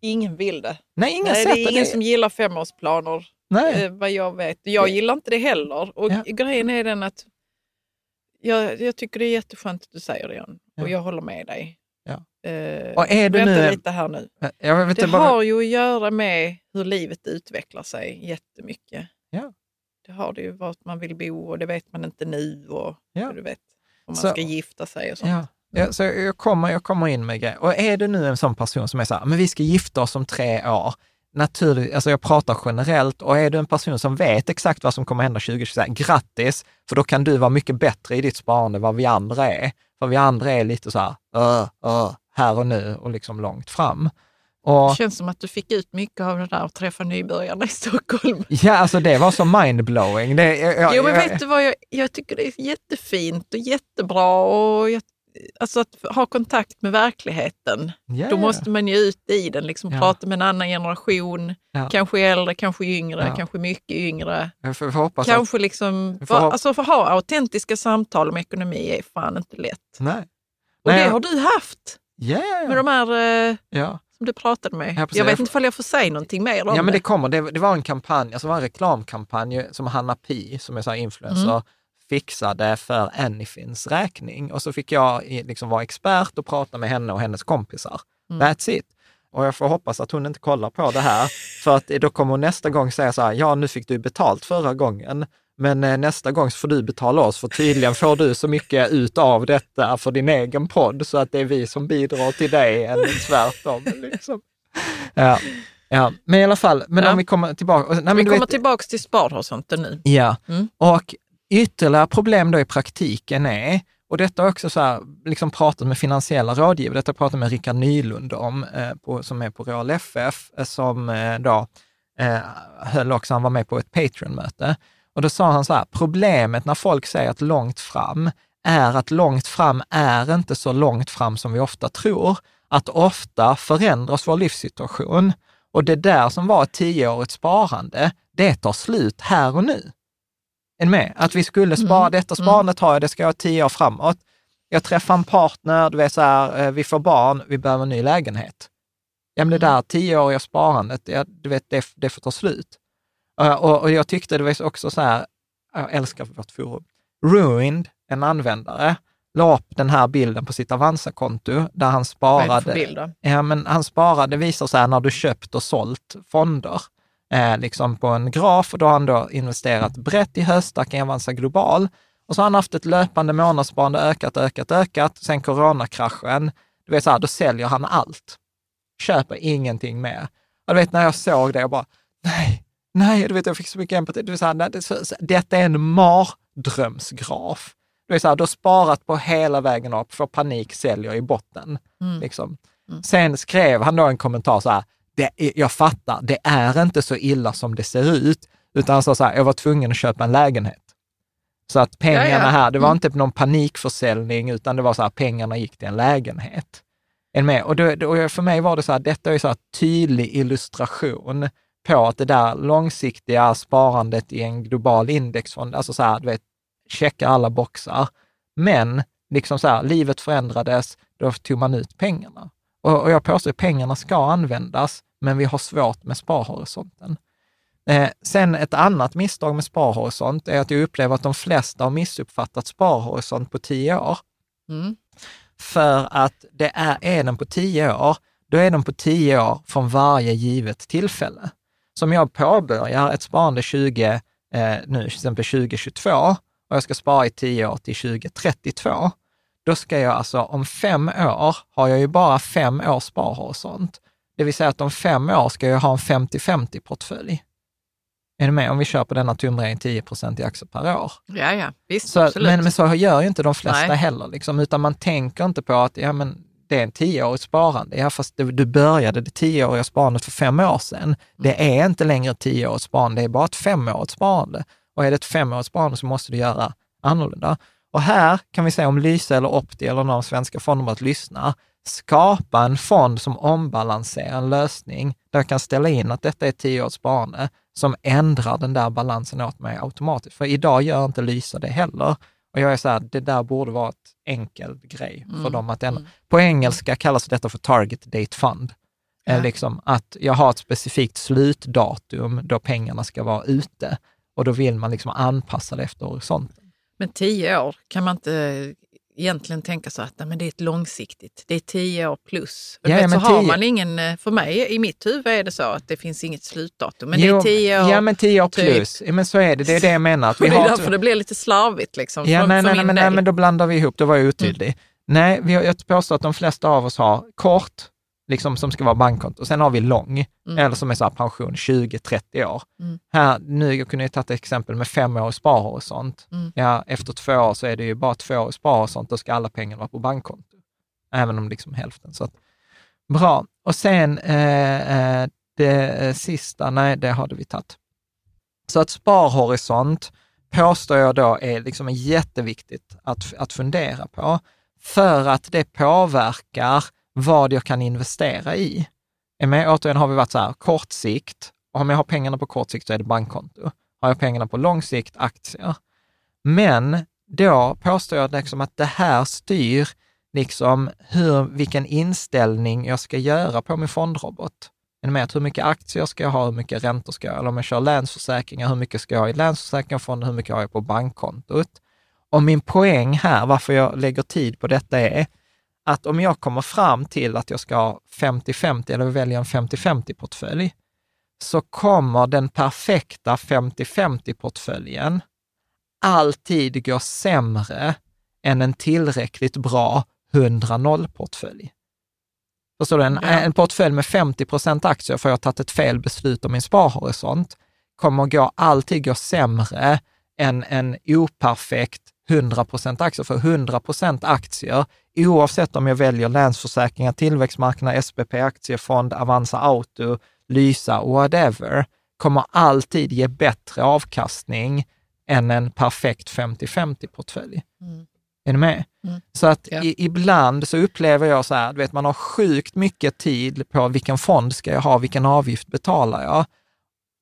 Ingen vill det. Nej, ingen Nej, det är ingen det. som gillar femårsplaner, Nej. Eh, vad jag vet. Jag gillar inte det heller. Och ja. grejen är den att jag, jag tycker det är jätteskönt att du säger det, Jan. Och jag håller med dig. Eh, och är du nu... lite här nu. det bara... har ju att göra med hur livet utvecklar sig jättemycket. Ja. Det har det ju vart man vill bo och det vet man inte nu och ja. du vet om man så, ska gifta sig och sånt. Ja. Ja, så jag kommer, jag kommer in med grejer. Och är du nu en sån person som är så här, men vi ska gifta oss om tre år. Naturligt, alltså jag pratar generellt och är du en person som vet exakt vad som kommer hända 2020, grattis, för då kan du vara mycket bättre i ditt sparande än vad vi andra är. För vi andra är lite så här, uh, uh, här och nu och liksom långt fram. Och, det känns som att du fick ut mycket av det där att träffa nybörjarna i Stockholm. Ja, alltså det var så mindblowing. Det, jag, jo, men vet du vad, jag, jag, tycker det är jättefint och jättebra och jag, alltså att ha kontakt med verkligheten. Yeah. Då måste man ju ut i den, liksom ja. prata med en annan generation, ja. kanske äldre, kanske yngre, ja. kanske mycket yngre. Jag får, hoppas kanske att, liksom, för, alltså för att ha autentiska samtal om ekonomi är fan inte lätt. Nej. Och Nej, det har du haft. Yeah. Med de här eh, ja. som du pratade med. Ja, jag vet inte om jag får säga någonting mer om ja, men det. kommer. Det, det, var en kampanj, alltså var en reklamkampanj som Hanna Pi, som är så influencer, mm. fixade för Anyfins räkning. Och så fick jag liksom vara expert och prata med henne och hennes kompisar. Mm. That's it. Och jag får hoppas att hon inte kollar på det här, för att då kommer hon nästa gång säga så här, ja nu fick du betalt förra gången, men eh, nästa gång så får du betala oss, för tydligen får du så mycket ut av detta för din egen podd, så att det är vi som bidrar till dig än tvärtom. Liksom. Ja. Ja, men i alla fall, men ja. om vi kommer tillbaka. Nej, vi kommer vet, tillbaka till sparhorisonten nu. Ja, mm. och ytterligare problem då i praktiken är, och detta har också så här, liksom pratat med finansiella rådgivare, detta har jag pratat med Rickard Nylund om, eh, på, som är på Real FF, eh, som eh, då eh, höll också, han var med på ett Patreon-möte. Och då sa han så här, problemet när folk säger att långt fram är att långt fram är inte så långt fram som vi ofta tror. Att ofta förändras vår livssituation och det där som var ett tioårigt sparande, det tar slut här och nu. Är med? Att vi skulle spara, mm. detta mm. sparandet har jag, det ska jag ha tio år framåt. Jag träffar en partner, du vet så här, eh, vi får barn, vi behöver en ny lägenhet. Ja, men det mm. där tioåriga sparandet, ja, du vet, det, det får ta slut. Uh, och, och, jag tyckte det var också så här, jag älskar vårt forum, Ruined, en användare, la upp den här bilden på sitt Avanza-konto där han sparade. Ja, men han sparade, visar så här när du köpt och sålt fonder, eh, liksom på en graf och då har han då investerat brett i Höstack i Avanza Global och så har han haft ett löpande månadssparande, ökat, ökat, ökat. Sen coronakraschen, du vet så här, då säljer han allt. Köper ingenting mer. Och du vet när jag såg det, jag bara, nej, nej, du vet jag fick så mycket empati. Du så här, det, så, detta är en mardrömsgraf. Du vet så här, du har sparat på hela vägen upp, får panik, säljer i botten. Mm. Liksom. Mm. Sen skrev han då en kommentar så här, det, jag fattar, det är inte så illa som det ser ut, utan han sa så här, jag var tvungen att köpa en lägenhet. Så att pengarna ja, ja. här, det var mm. inte någon panikförsäljning, utan det var så här, pengarna gick till en lägenhet. En med. Och, då, och för mig var det så här, detta är så här tydlig illustration på att det där långsiktiga sparandet i en global indexfond, alltså så här, du vet, checka alla boxar. Men liksom så här, livet förändrades, då tog man ut pengarna. Och, och jag påstår att pengarna ska användas, men vi har svårt med sparhorisonten. Eh, sen ett annat misstag med sparhorisont är att jag upplever att de flesta har missuppfattat sparhorisont på tio år. Mm. För att det är, är den på tio år, då är den på tio år från varje givet tillfälle. Som jag påbörjar ett sparande 20, eh, nu till exempel 2022 och jag ska spara i tio år till 2032, då ska jag alltså om fem år har jag ju bara fem års sparhorisont. Det vill säga att om fem år ska jag ha en 50-50 portfölj. Är du med? Om vi kör på denna tumregel 10 procent i aktier per år. Ja, ja, visst, så, absolut. Men, men så gör ju inte de flesta Nej. heller, liksom, utan man tänker inte på att ja, men det är en tioårigt sparande. Ja, fast det, du började det tioåriga sparandet för fem år sedan. Mm. Det är inte längre ett tioårigt sparande, det är bara ett femårigt sparande. Och är det ett femårigt sparande så måste du göra annorlunda. Och här kan vi säga om Lyse eller Opti eller någon svenska fonder att lyssna, skapa en fond som ombalanserar en lösning där jag kan ställa in att detta är ett tioårigt sparande som ändrar den där balansen åt mig automatiskt. För idag gör inte Lysa det heller. Och jag är så här, det där borde vara ett enkel grej för mm. dem att ändra. Mm. På engelska kallas detta för target date fund. Ja. Liksom att jag har ett specifikt slutdatum då pengarna ska vara ute och då vill man liksom anpassa det efter horisonten. Men tio år, kan man inte egentligen tänka så att nej, men det är ett långsiktigt, det är tio år plus. Ja, vet, så har man ingen, eh, för mig i mitt huvud är det så att det finns inget slutdatum, men jo, det är tio år. Ja, men tio år typ. plus, ja, men så är det, det är det jag menar. Att vi det är har därför det blir lite slarvigt liksom. Ja, nej, nej, nej, nej, men då blandar vi ihop, då var jag otydlig. Mm. Nej, vi har, jag påstår att de flesta av oss har kort, liksom som ska vara bankkonto. Sen har vi lång, mm. eller som är så pension 20-30 år. Mm. Här, nu jag kunde jag tagit ett exempel med fem års sparhorisont. Mm. Ja, efter två år så är det ju bara två års sparhorisont, då ska alla pengar vara på bankkonto. Även om liksom hälften. Så att, bra. Och sen eh, eh det eh, sista, nej, det hade vi tagit. Så att sparhorisont påstår jag då är liksom jätteviktigt att, att fundera på, för att det påverkar vad jag kan investera i. Men återigen har vi varit så här, kort sikt, om jag har pengarna på kort sikt så är det bankkonto. Har jag pengarna på lång sikt, aktier. Men då påstår jag liksom att det här styr liksom hur, vilken inställning jag ska göra på min fondrobot. Med hur mycket aktier ska jag ha, hur mycket räntor ska jag ha, eller om jag kör länsförsäkringar, hur mycket ska jag ha i länsförsäkringsfonden, hur mycket har jag på bankkontot? Och min poäng här, varför jag lägger tid på detta är, att om jag kommer fram till att jag ska ha 50-50 eller välja en 50-50-portfölj, så kommer den perfekta 50-50-portföljen alltid gå sämre än en tillräckligt bra 100-0-portfölj. Förstår du? En, ja. en portfölj med 50 procent aktier, för jag har tagit ett fel beslut om min sparhorisont, kommer gå, alltid gå sämre än en operfekt 100 procent aktier. För 100 procent aktier oavsett om jag väljer Länsförsäkringar, Tillväxtmarknad, SPP Aktiefond, Avanza Auto, Lysa, whatever, kommer alltid ge bättre avkastning än en perfekt 50-50-portfölj. Mm. Är ni med? Mm. Så att Ja. i, ibland så upplever jag så här, du vet, man har sjukt mycket tid på vilken fond ska jag ha, vilken avgift betalar jag?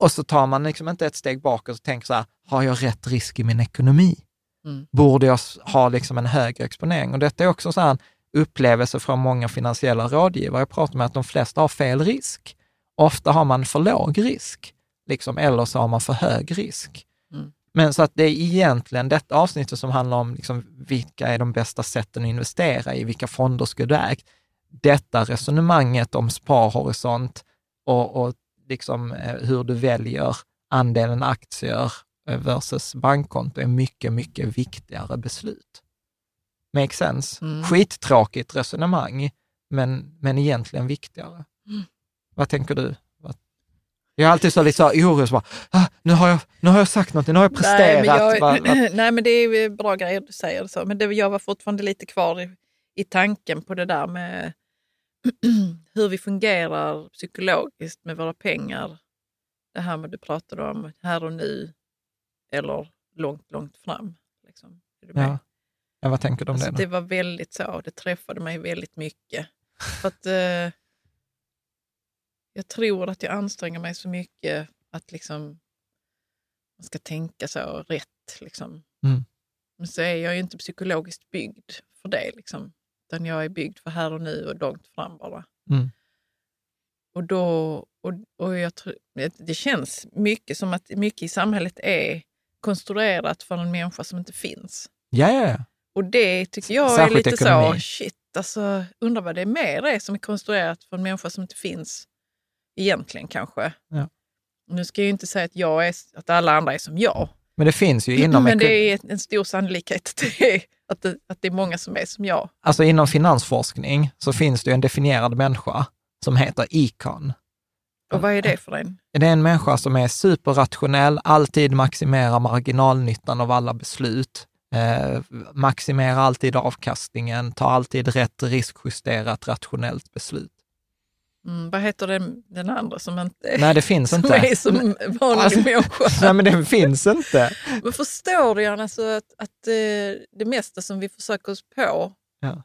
Och så tar man liksom inte ett steg bakåt och tänker så här, har jag rätt risk i min ekonomi? Mm. Borde jag ha liksom en högre exponering? Och detta är också så här en upplevelse från många finansiella rådgivare. Jag pratar med att de flesta har fel risk. Ofta har man för låg risk, liksom, eller så har man för hög risk. Mm. Men så att det är egentligen detta avsnittet som handlar om liksom, vilka är de bästa sätten att investera i, vilka fonder ska du äga? Detta resonemanget om sparhorisont och, och liksom, eh, hur du väljer andelen aktier versus bankkonto är mycket, mycket viktigare beslut. Make sense? Mm. Skittråkigt resonemang, men, men egentligen viktigare. Mm. Vad tänker du? Jag är alltid så lite så här orolig, så bara, ah, nu, har jag, nu har jag sagt något, nu har jag presterat. Nej, men, jag, vad- vad- nej, men det är bra grejer du säger. Så. Men det, jag var fortfarande lite kvar i, i tanken på det där med hur vi fungerar psykologiskt med våra pengar. Det här med du pratade om här och nu eller långt, långt fram. Liksom. Ja. ja, vad tänker du om Alltså, det? det Då? var väldigt så, det träffade mig väldigt mycket. För att, eh, jag tror att jag anstränger mig så mycket att liksom, man ska tänka så rätt. Liksom. Mm. Men så är jag ju inte psykologiskt byggd för det. Liksom. Utan jag är byggd för här och nu och långt fram bara. Mm. Och, då, och, och jag tror, det- det känns mycket som att mycket i samhället är konstruerat för en människa som inte finns. Ja, ja, ja. Och det tycker jag är Särskilt lite ekonomi. så, shit, alltså undrar vad det är mer är som är konstruerat för en människa som inte finns egentligen kanske. Ja. Nu ska jag ju inte säga att, jag är, att alla andra är som jag, Men det finns ju inom, men det är en stor sannolikhet att det, är, att, det, att det är många som är som jag. alltså inom finansforskning så finns det ju en definierad människa som heter econ. Och vad är det för en? Det är en människa som är superrationell, alltid maximerar marginalnyttan av alla beslut, eh, maximerar alltid avkastningen, tar alltid rätt riskjusterat rationellt beslut. Mm, vad heter den, den andra som inte Nej, det finns som inte. är som vanlig Alltså- människa? Nej, men det finns inte. Men förstår du Jan, alltså att, att eh, det mesta som vi försöker oss på, Ja.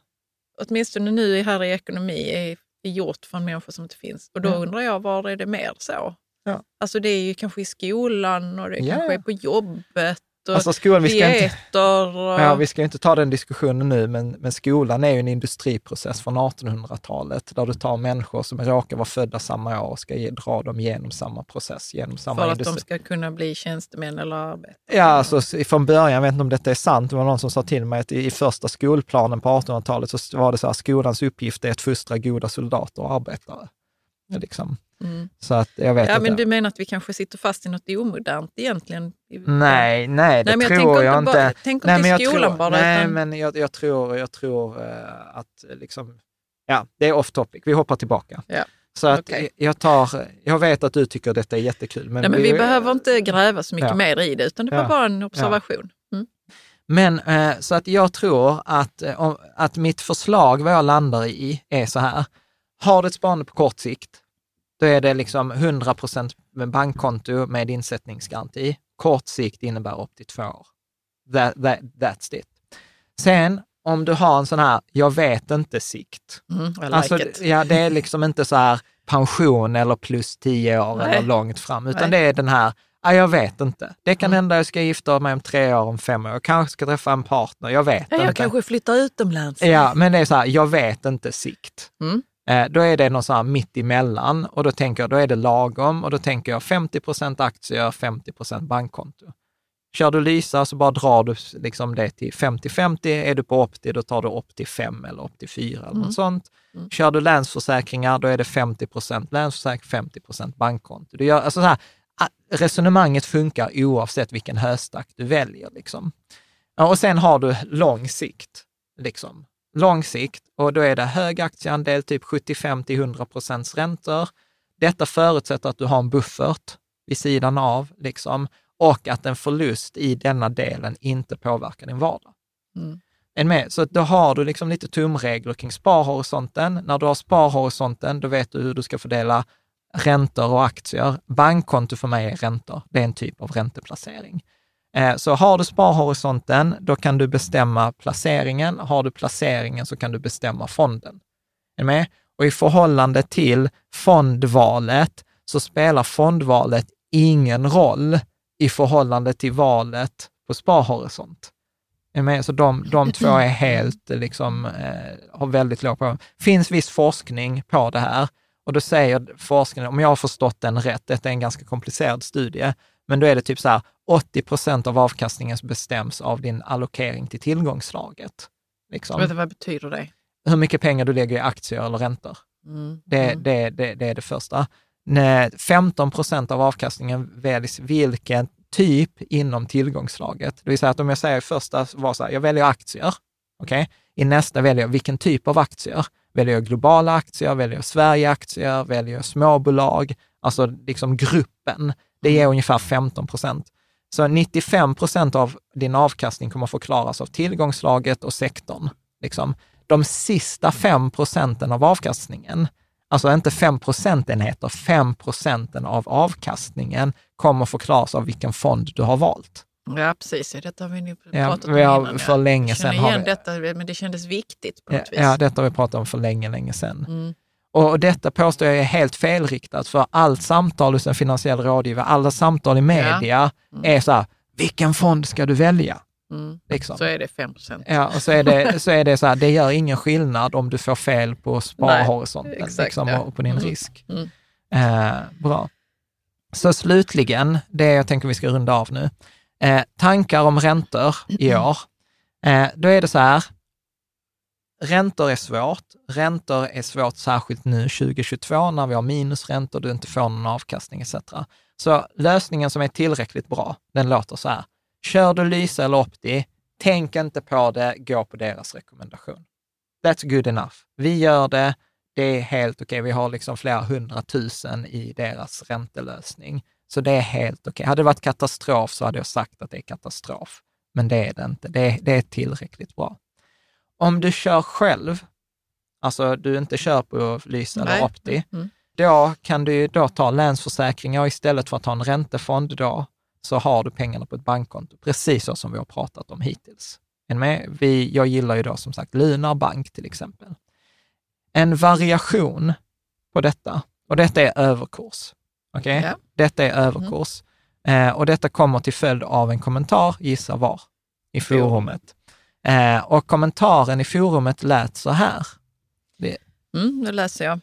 åtminstone nu här i ekonomi, är, är gjort för en människa som inte finns. Och då Ja. undrar jag, var är det mer så? Ja. Alltså det är ju kanske i skolan och det Ja. kanske är på jobbet och Alltså skolan, vi ska inte, dieter. Och, ja, vi ska inte ta den diskussionen nu, men, men skolan är ju en industriprocess från 1800-talet, där du tar människor som råkar vara födda samma år och ska ge, dra dem genom samma process, genom samma för att industri. de ska kunna bli tjänstemän eller arbetare. Ja, alltså från början, jag vet inte om detta är sant, det var någon som sa till mig att i, i första skolplanen på 1800-talet så var det så här, skolans uppgift är att fostra goda soldater och arbetare. Liksom. Mm. Så att jag vet Ja, men du menar att vi kanske sitter fast i något omodernt egentligen? Nej, nej, det Nej, men jag tror jag inte bara- tänk nej, inte men jag skolan tror, bara, Nej, utan- men jag, jag tror, jag tror eh, att liksom, ja, det är off topic. Vi hoppar tillbaka. Ja, Så att okej. jag tar, jag vet att du tycker detta är jättekul. Men, Nej, men vi behöver inte gräva så mycket Ja. mer i det, utan det var Ja. bara en observation. Mm. Men eh, så att jag tror att, eh, att mitt förslag, vad jag landar i, är så här. Har du ett sparande på kort sikt, då är det liksom 100 med bankkonto med insättningsgaranti. Kort sikt innebär upp till två år. That, that, that's it. Sen om du har en sån här, jag vet inte sikt. Mm, like Alltså, it. ja, det är liksom inte så här pension eller plus tio år Nej. eller långt fram, utan Nej. det är den här, ja, jag vet inte. Det kan Mm. hända jag ska gifta mig om tre år, om fem år. Jag kanske ska träffa en partner, jag vet Ja, jag inte. kanske flyttar utomlands. Ja, men det är så här, jag vet inte sikt. Mm. Eh, då är det någon så här mitt emellan och då tänker jag, då är det lagom och då tänker jag 50% aktier, 50% bankkonto. Kör du Lysa så bara drar du liksom det till 50-50. Är du på Opti, då tar du till 5 eller till 4 eller Mm. något sånt. Mm. Kör du Länsförsäkringar, då är det 50% Länsförsäkring, 50 bankkonto. Du gör, alltså så här, resonemanget funkar oavsett vilken höstack du väljer. Liksom. Och sen har du lång sikt. Liksom. Lång sikt och då är det hög aktieandel, typ 75 till 100 procents räntor. Detta förutsätter att du har en buffert vid sidan av liksom, och att en förlust i denna delen inte påverkar din vardag. Mm. Med. Så då har du liksom lite tumregler kring sparhorisonten. När du har sparhorisonten, då vet du hur du ska fördela räntor och aktier. Bankkonto för mig är räntor. Det är en typ av ränteplacering. Eh, så har du sparhorisonten, då kan du bestämma placeringen. Har du placeringen så kan du bestämma fonden. Är du med? Och i förhållande till fondvalet så spelar fondvalet ingen roll i förhållande till valet på sparhorisont. Är du med? Så de, de två är helt, eh, liksom, eh, har väldigt låg på. finns viss forskning på det här och då säger forskningen, om jag har förstått den rätt, detta är en ganska komplicerad studie, men då är det typ så här, 80 procent av avkastningen bestäms av din allokering till tillgångslaget. Liksom. Vet du, vad betyder det? Hur mycket pengar du lägger i aktier eller räntor. Mm. Det, Mm. det, det, det är det första. Nej, 15 procent av avkastningen väljs vilken typ inom tillgångslaget. Det vill säga att om jag säger första var så här, jag väljer aktier. okej? I nästa väljer jag vilken typ av aktier. Väljer jag globala aktier, väljer jag Sverigeaktier, väljer jag småbolag, alltså liksom gruppen. Det ger ungefär 15 procent. Så 95 procent av din avkastning kommer förklaras av tillgångslaget och sektorn. Liksom. De sista 5 procenten av avkastningen, alltså inte 5 procentenheter, 5 procenten av avkastningen kommer förklaras av vilken fond du har valt. Ja, precis. Detta har vi nu Ja, pratat om vi har innan. för ja. länge sedan har vi- detta, men det kändes viktigt på Ja, något vis. ja, detta har vi pratat om för länge, länge sedan. Mm. Och detta påstår jag är helt felriktat, för allt samtal hos en finansiell rådgivare, alla samtal i media är så här, vilken fond ska du välja? Mm. Liksom. Så är det 5 procent. Ja, och så är, det, så är det så här, det gör ingen skillnad om du får fel på sparhorisonten exakt, liksom, ja. och på din Mm. risk. Mm. Eh, bra. Så slutligen, det jag tänker vi ska runda av nu. Eh, tankar om räntor i år. Eh, då är det så här, räntor är svårt. Räntor är svårt särskilt nu 2022 när vi har minusräntor, du inte får någon avkastning etc. Så lösningen som är tillräckligt bra, den låter så här. Kör du Lysa eller Opti, tänk inte på det, gå på deras rekommendation. That's good enough. Vi gör det, det är helt okej. Vi har liksom flera hundratusen i deras räntelösning. Så det är helt okej. Hade det varit katastrof så hade jag sagt att det är katastrof. Men det är det inte. Det är, det är tillräckligt bra. Om du kör själv, alltså du inte kör på Lysa eller. Opti, Mm. då kan du då ta Länsförsäkringar istället för att ta en räntefond då, så har du pengarna på ett bankkonto, precis så som vi har pratat om hittills. Vi, jag gillar ju då som sagt Lunar Bank till exempel. En variation på detta, och detta är överkurs. Okej? Ja. Detta är överkurs. Eh, och detta kommer till följd av en kommentar, gissa var, i forumet. Eh, och kommentaren i forumet lät så här. Mm, nu läser jag.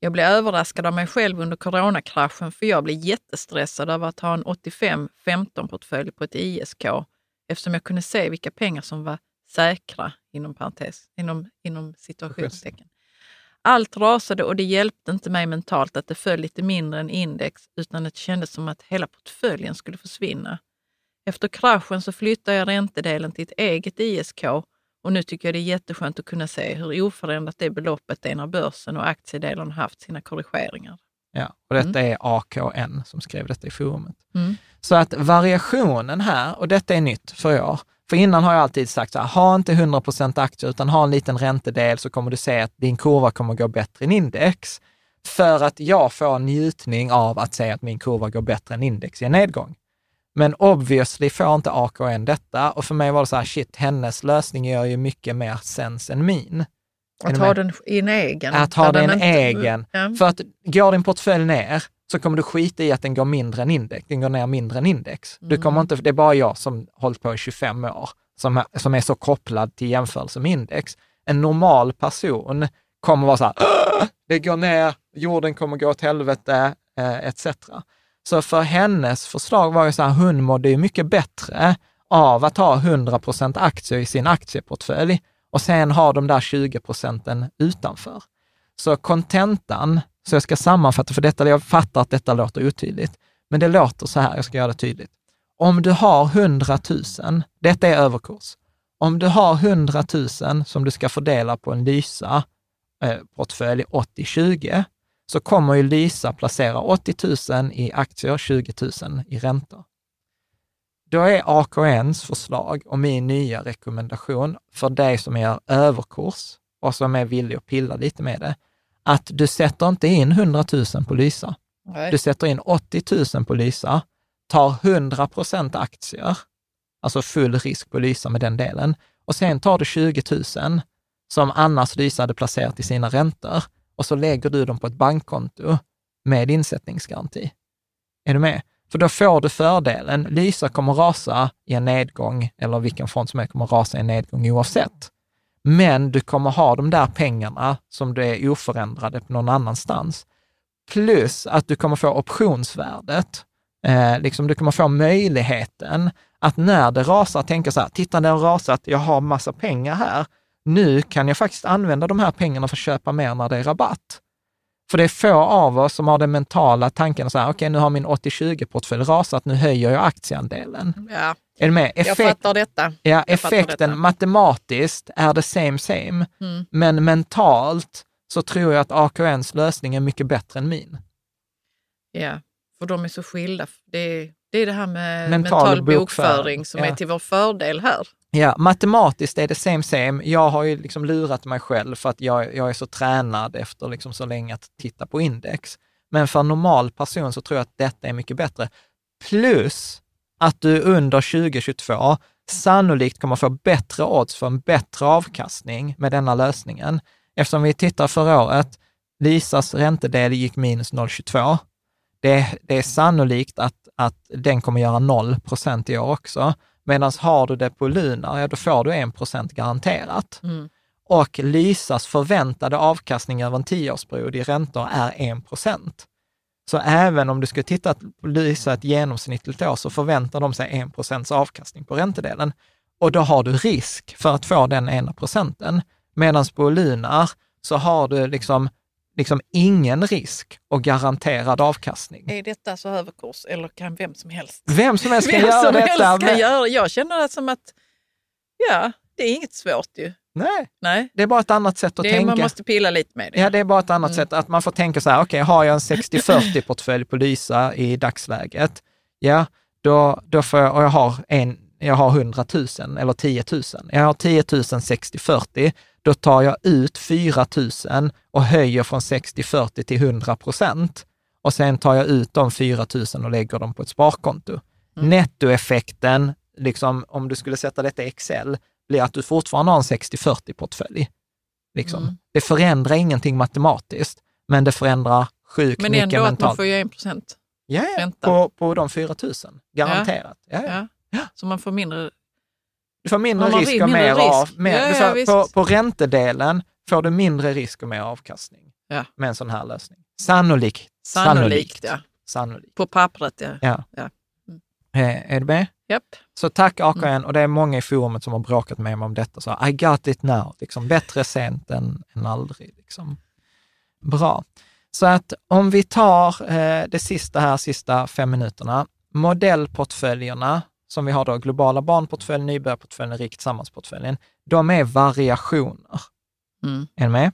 Jag blev överraskad av mig själv under coronakraschen för jag blev jättestressad över att ha en 85-15-portfölj på ett ISK eftersom jag kunde se vilka pengar som var säkra, inom parentes, inom, inom situationstecken. Allt rasade och det hjälpte inte mig mentalt att det föll lite mindre än index utan det kändes som att hela portföljen skulle försvinna. Efter kraschen så flyttade jag räntedelen till ett eget ISK och nu tycker jag det är jätteskönt att kunna se hur oförändrat det beloppet är när börsen och aktiedelen har haft sina korrigeringar. Ja, och detta är AKN som skrev detta i forumet. Mm. Så att variationen här, och detta är nytt för i år, för innan har jag alltid sagt så här, ha inte 100% aktier utan ha en liten räntedel så kommer du se att din kurva kommer gå bättre än index. För att jag får njutning av att se att min kurva går bättre än index i en nedgång. Men obviously får inte AKN detta och för mig var det så här, shit, hennes lösning gör ju mycket mer sens än min. Att ha den i en egen. Att ha där den inte- egen. Ja. För att går din portfölj ner så kommer du skita i att den går mindre än index. Den går ner mindre än index. Du kommer inte, det är bara jag som hållit på i 25 år som, som är så kopplad till jämförelse med index. En normal person kommer vara så här, "Åh, det går ner, jorden kommer gå åt helvete, eh, etc. Så för hennes förslag var ju så här, hon mådde ju mycket bättre av att ha 100 procent aktier i sin aktieportfölj och sen ha de där 20 procenten utanför. Så kontentan, så jag ska sammanfatta, för detta, jag fattar att detta låter otydligt, men det låter så här, jag ska göra det tydligt. Om du har 100 000, detta är överkurs, om du har 100 000 som du ska fördela på en Lysa eh, 80-20, så kommer ju Lysa placera 80 000 i aktier, 20 000 i räntor. Då är AKNs förslag och min nya rekommendation för dig som är överkurs och som är villig att pilla lite med det, att du sätter inte in 100 000 på Lysa. Nej. Du sätter in 80 000 på Lysa, tar 100 procent aktier alltså full risk på Lysa med den delen. Och sen tar du 20 000 som annars Lysa hade placerat i sina räntor och så lägger du dem på ett bankkonto med insättningsgaranti. Är du med? För då får du fördelen. Lysa kommer rasa i en nedgång, eller vilken fond som är kommer rasa i en nedgång oavsett. Men du kommer ha de där pengarna som du är oförändrade på någon annanstans. Plus att du kommer få optionsvärdet. Eh, liksom du kommer få möjligheten att när det rasar tänka så här, titta det har rasat, jag har massa pengar här. Nu kan jag faktiskt använda de här pengarna för att köpa mer när det är rabatt. För det är få av oss som har den mentala tanken, så här, okej okay, nu har min 80-20-portfölj rasat, nu höjer jag aktieandelen. Ja. Är du med? Effekt, jag fattar detta. Ja, effekten detta. matematiskt är det same same, mm. men mentalt så tror jag att AKNs lösning är mycket bättre än min. Ja, för de är så skilda. Det är det, är det här med mental, mental bokföring som ja. är till vår fördel här. Ja, matematiskt är det same same. Jag har ju liksom lurat mig själv för att jag, jag är så tränad efter liksom så länge att titta på index. Men för en normal person så tror jag att detta är mycket bättre. Plus att du under 2022 sannolikt kommer få bättre odds för en bättre avkastning med denna lösningen. Eftersom vi tittar förra året, Lisas räntedel gick minus 0,22. Det, det är sannolikt att, att den kommer göra 0 procent i år också. Medan har du det på Lunar, ja då får du 1 procent garanterat. Mm. Och Lisas förväntade avkastning över en tioårsperiod i räntor är 1 procent. Så även om du skulle titta på Lysa ett genomsnittligt år så förväntar de sig 1 procents avkastning på räntedelen. Och då har du risk för att få den ena procenten. Medan på Lunar så har du liksom, liksom ingen risk och garanterad avkastning. Är detta så överkurs eller kan vem som helst? Vem som helst kan vem göra som detta. Helst kan göra. Jag känner det som att, ja, det är inget svårt ju. Nej. Nej, det är bara ett annat sätt att det, tänka. Man måste pilla lite med det. Ja, det är bara ett annat mm. sätt. Att man får tänka så här, okej, okay, har jag en 60-40-portfölj på Lysa i dagsläget, ja, då, då får jag, och jag har, en, jag har 100 000 eller 10 000. Jag har 10 000 60-40, då tar jag ut 4 000 och höjer från 60-40 till 100 procent. Och sen tar jag ut de 4 000 och lägger dem på ett sparkonto. Mm. Nettoeffekten, liksom, om du skulle sätta detta i Excel, blir att du fortfarande har en 60-40-portfölj. Liksom. Mm. Det förändrar ingenting matematiskt, men det förändrar sjukt mycket mentalt. Men ändå att man får ju 1 procent ja, ränta. På, på de 4 000, garanterat. Ja. Ja, ja. Så man får mindre du får mindre risk och mer risk. av. Mer, ja, ja, på, på räntedelen får du mindre risk och mer avkastning ja. med en sån här lösning. Sannolikt. Sannolikt, sannolikt. Ja. Sannolikt. På pappret, ja. ja. ja. Mm. Är, är du med? Yep. Så tack AKN, mm. och det är många i forumet som har bråkat med mig om detta. Så I got it now, liksom, bättre sent än, än aldrig. Liksom. Bra. Så att om vi tar eh, det sista här, sista fem minuterna. Modellportföljerna som vi har då, globala barnportföljen, nybörjarportföljen, rikt sammansportföljen, de är variationer. Mm. Är ni med?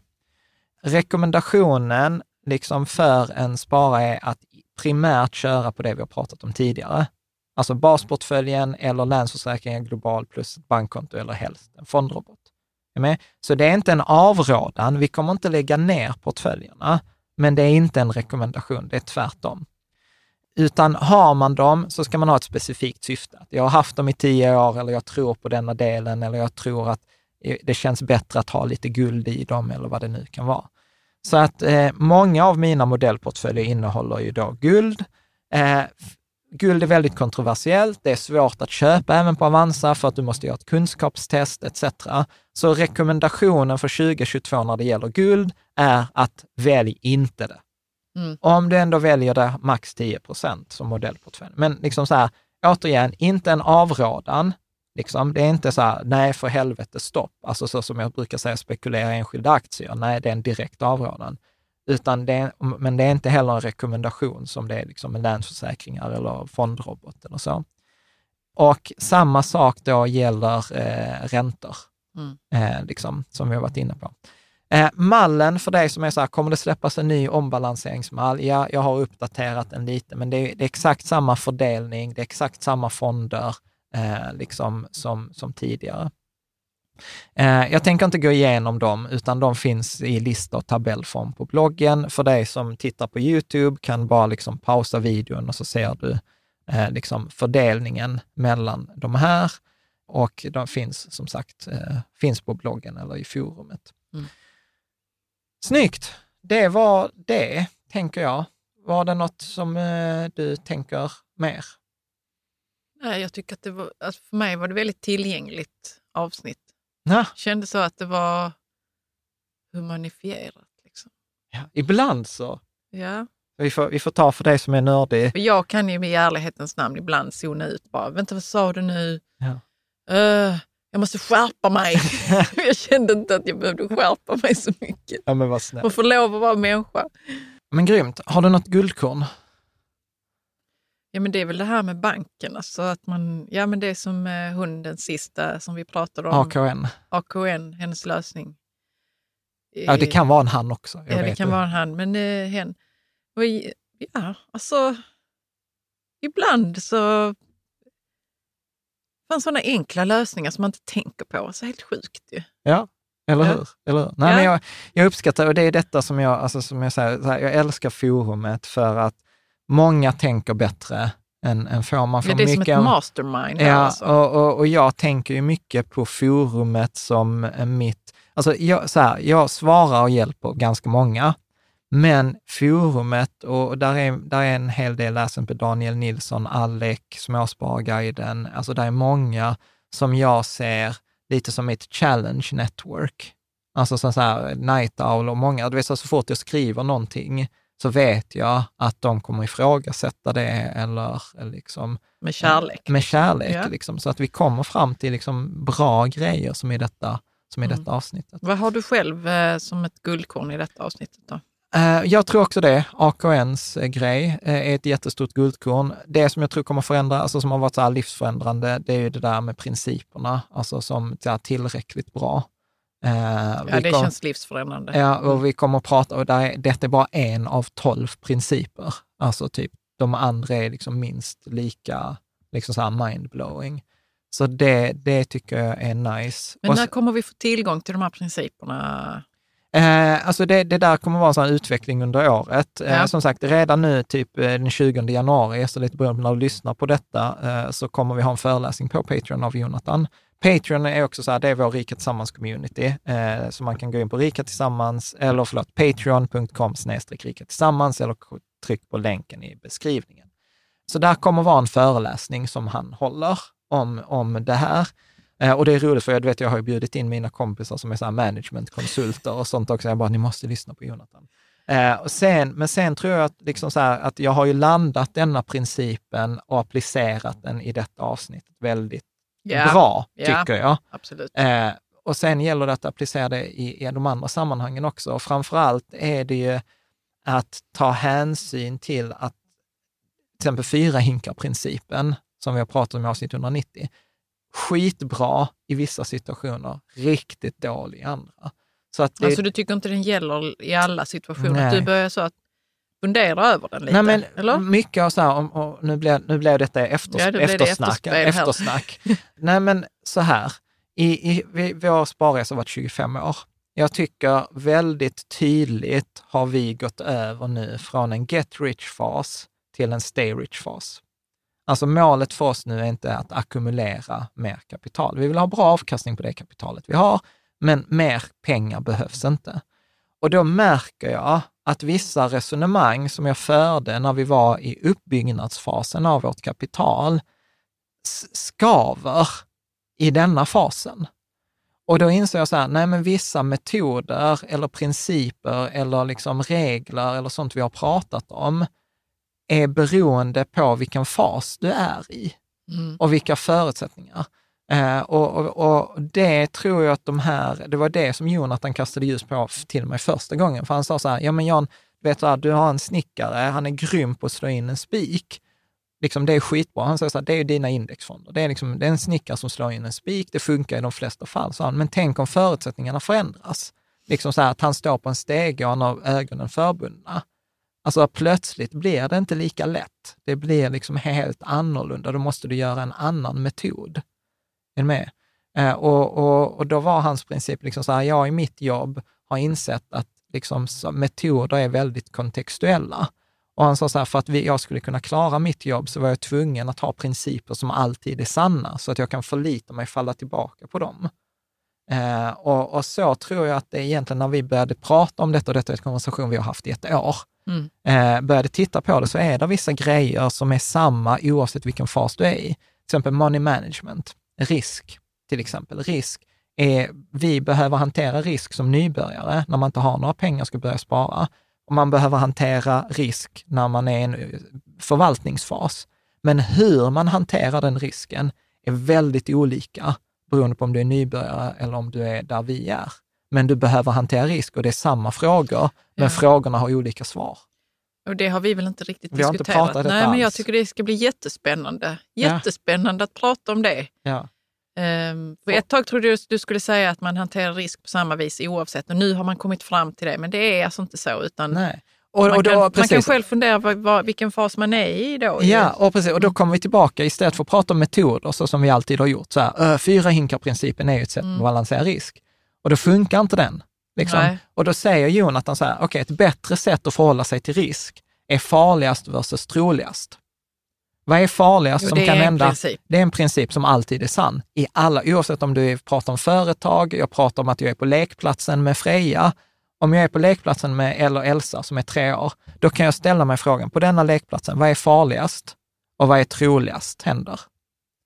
Rekommendationen liksom för en sparare är att primärt köra på det vi har pratat om tidigare. Alltså basportföljen eller Länsförsäkringar Global plus ett bankkonto eller helst en fondrobot. Är med? Så det är inte en avrådan, vi kommer inte lägga ner portföljerna, men det är inte en rekommendation, det är tvärtom. Utan har man dem så ska man ha ett specifikt syfte. Jag har haft dem i tio år eller jag tror på denna delen eller jag tror att det känns bättre att ha lite guld i dem eller vad det nu kan vara. Så att eh, många av mina modellportföljer innehåller ju då guld. Eh, guld är väldigt kontroversiellt. Det är svårt att köpa även på Avanza för att du måste göra ett kunskapstest etc. Så rekommendationen för 2022 när det gäller guld är att välj inte det. Mm. Om du ändå väljer det, max 10 procent som modellportfölj. Men liksom så här, återigen, inte en avrådan. Liksom. Det är inte så här, nej för helvete stopp. Alltså så som jag brukar säga, spekulera i enskilda aktier. Nej, det är en direkt avrådan. Utan det är, men det är inte heller en rekommendation som det är liksom med Länsförsäkringar eller fondrobot eller så. Och samma sak då gäller eh, räntor, mm. eh, liksom, som vi har varit inne på. Eh, mallen för dig som är så här, kommer det släppas en ny ombalanseringsmall? Ja, jag har uppdaterat den lite, men det är, det är exakt samma fördelning, det är exakt samma fonder eh, liksom som, som tidigare. Eh, jag tänker inte gå igenom dem, utan de finns i lista och tabellform på bloggen. För dig som tittar på YouTube kan bara liksom pausa videon och så ser du eh, liksom fördelningen mellan de här och de finns som sagt eh, finns på bloggen eller i forumet. Mm. Snyggt! Det var det, tänker jag. Var det något som eh, du tänker mer? Nej, jag tycker att det var, alltså för mig var det väldigt tillgängligt avsnitt. Ja, Kände så att det var humanifierat. Liksom. ja. Ibland så. Ja. Vi får, vi får ta för dig som är nördig. Jag kan ju i ärlighetens namn ibland zona ut bara. Vänta, vad sa du nu? Ja. Eh, jag måste skärpa mig. jag kände inte att jag behövde skärpa mig så mycket. Ja, men vad snällt. Man får lov att vara människa. Men grymt. Har du något guldkorn? Ja, men det är väl det här med banken. Alltså att man, ja, men det är som eh, hon den sista som vi pratade om. AKN? AKN, hennes lösning. Ja, det kan vara en han också. Ja, det kan det. vara en han, men eh, hen. Och, ja, alltså ibland så fanns sådana enkla lösningar som man inte tänker på. Så helt sjukt ju. Ja, eller Ja. hur? Eller hur? Nej, Ja. men jag, jag uppskattar, och det är detta som jag, alltså, som jag säger, så här, jag älskar forumet för att många tänker bättre än, än få. Man får Ja, det är som mycket, ett mastermind. Ja, alltså. och, och, och jag tänker ju mycket på forumet som mitt... Alltså jag, så här, jag svarar och hjälper ganska många, men forumet, och där är, där är en hel del, till exempel Daniel Nilsson, Alec, Småspararguiden, alltså där är många som jag ser lite som mitt challenge network. Alltså så så här, Night Owl och många, du vet så, så fort jag skriver någonting så vet jag att de kommer ifrågasätta det eller, eller liksom med kärlek. med kärlek, Ja. liksom, så att vi kommer fram till liksom bra grejer som i detta, som i Mm. detta avsnittet. Vad har du själv eh, som ett guldkorn i detta avsnittet då? Eh, jag tror också det. AKNs eh, grej eh, är ett jättestort guldkorn. Det som jag tror kommer förändra, alltså som har varit så här livsförändrande, det är ju det där med principerna, alltså som här tillräckligt bra. Ja, vi det kom- känns livsförändrande. Ja, och vi kommer att prata, och där är, detta är bara en av tolv principer. Alltså typ, de andra är liksom minst lika liksom så mindblowing. Så det, det tycker jag är nice. Men när kommer vi få tillgång till de här principerna? Eh, alltså det, det där kommer vara en sån utveckling under året. Eh, Ja. Som sagt, redan nu, typ eh, den 20 januari, så lite beroende på när du lyssnar på detta, eh, så kommer vi ha en föreläsning på Patreon av Jonathan. Patreon är också så här, det är vår Rika Tillsammans-community, eh, så man kan gå in på Rika Tillsammans, eller förlåt, patreon.com snedstreck Rika Tillsammans, eller tryck på länken i beskrivningen. Så där kommer vara en föreläsning som han håller om, om det här. Eh, och det är roligt för jag vet, jag har ju bjudit in mina kompisar som är så managementkonsulter och sånt också. Jag bara, ni måste lyssna på Jonathan. Eh, sen, men sen tror jag att, liksom så här, att jag har ju landat denna principen och applicerat den i detta avsnitt väldigt Ja, bra, ja. tycker jag. Absolut. Eh, och sen gäller det att applicera det i, i de andra sammanhangen också. Och framför allt är det ju att ta hänsyn till att till exempel fyra hinkar-principen, som vi har pratat om i avsnitt 190, skitbra i vissa situationer, riktigt dålig i andra. Så att det, Alltså du tycker inte den gäller i alla situationer? Nej. Du börjar så att fundera över den lite? Nej, men eller? mycket av så här, om, och nu blev, nu blev detta efter, Ja, det blev det eftersnack. eftersnack. Nej, men så här, i, i, vi, vår sparresa har varit 25 år. Jag tycker väldigt tydligt har vi gått över nu från en get rich-fas till en stay rich-fas. Alltså målet för oss nu är inte att ackumulera mer kapital. Vi vill ha bra avkastning på det kapitalet vi har, men mer pengar behövs inte. Och då märker jag att vissa resonemang som jag förde när vi var i uppbyggnadsfasen av vårt kapital skaver i denna fasen. Och då inser jag så här, nej men vissa metoder eller principer eller liksom regler eller sånt vi har pratat om är beroende på vilken fas du är i Mm. och vilka förutsättningar. Eh, och, och, och det tror jag att de här, det var det som Jonathan kastade ljus på till mig första gången. För han sa så här, ja men Jan, vet du, du har en snickare, han är grym på att slå in en spik. Liksom, det är skitbra. Han säger så här, det är dina indexfonder. Det är, liksom, det är en snickare som slår in en spik, det funkar i de flesta fall. Så han, men tänk om förutsättningarna förändras. Liksom så här att han står på en stege och han har ögonen förbundna. Alltså plötsligt blir det inte lika lätt. Det blir liksom helt annorlunda. Då måste du göra en annan metod. Är du med? Eh, och, och, och då var hans princip liksom så här, jag i mitt jobb har insett att liksom metoder är väldigt kontextuella. Och han sa så här, för att vi, jag skulle kunna klara mitt jobb så var jag tvungen att ha principer som alltid är sanna, så att jag kan förlita mig och falla tillbaka på dem. Eh, och, och, så tror jag att det är egentligen när vi började prata om detta, och detta är en konversation vi har haft i ett år, mm. eh, började titta på det, så är det vissa grejer som är samma oavsett vilken fas du är i. Till exempel money management, risk till exempel. Risk är, vi behöver hantera risk som nybörjare när man inte har några pengar och ska börja spara. Och man behöver hantera risk när man är i en eh, förvaltningsfas. Men hur man hanterar den risken är väldigt olika beroende på om du är nybörjare eller om du är där vi är. Men du behöver hantera risk och det är samma frågor, men ja. frågorna har olika svar. Och det har vi väl inte riktigt vi diskuterat. Inte pratat Nej, men jag tycker det ska bli jättespännande. Jättespännande ja. att prata om det. Ja. Um, för ett tag trodde jag du skulle säga att man hanterar risk på samma vis oavsett och nu har man kommit fram till det, men det är alltså inte så. Utan Nej. Och, man, och då, kan, man, kan, själv fundera på vad, vilken fas man är i då. Ja, och, precis, och då kommer vi tillbaka, istället för att prata om metoder så som vi alltid har gjort, så här, fyra hinkar-principen är ju ett sätt mm. att balansera risk. Och då funkar inte den. Liksom. Och då säger Jonathan så här, okej, okay, ett bättre sätt att förhålla sig till risk är farligast versus troligast. Vad är farligast jo, som kan hända? Det är en princip som alltid är sann. I alla, oavsett om du pratar om företag, jag pratar om att jag är på lekplatsen med Freja, om jag är på lekplatsen med eller Elsa som är tre år, då kan jag ställa mig frågan, på denna lekplatsen, vad är farligast och vad är troligast händer?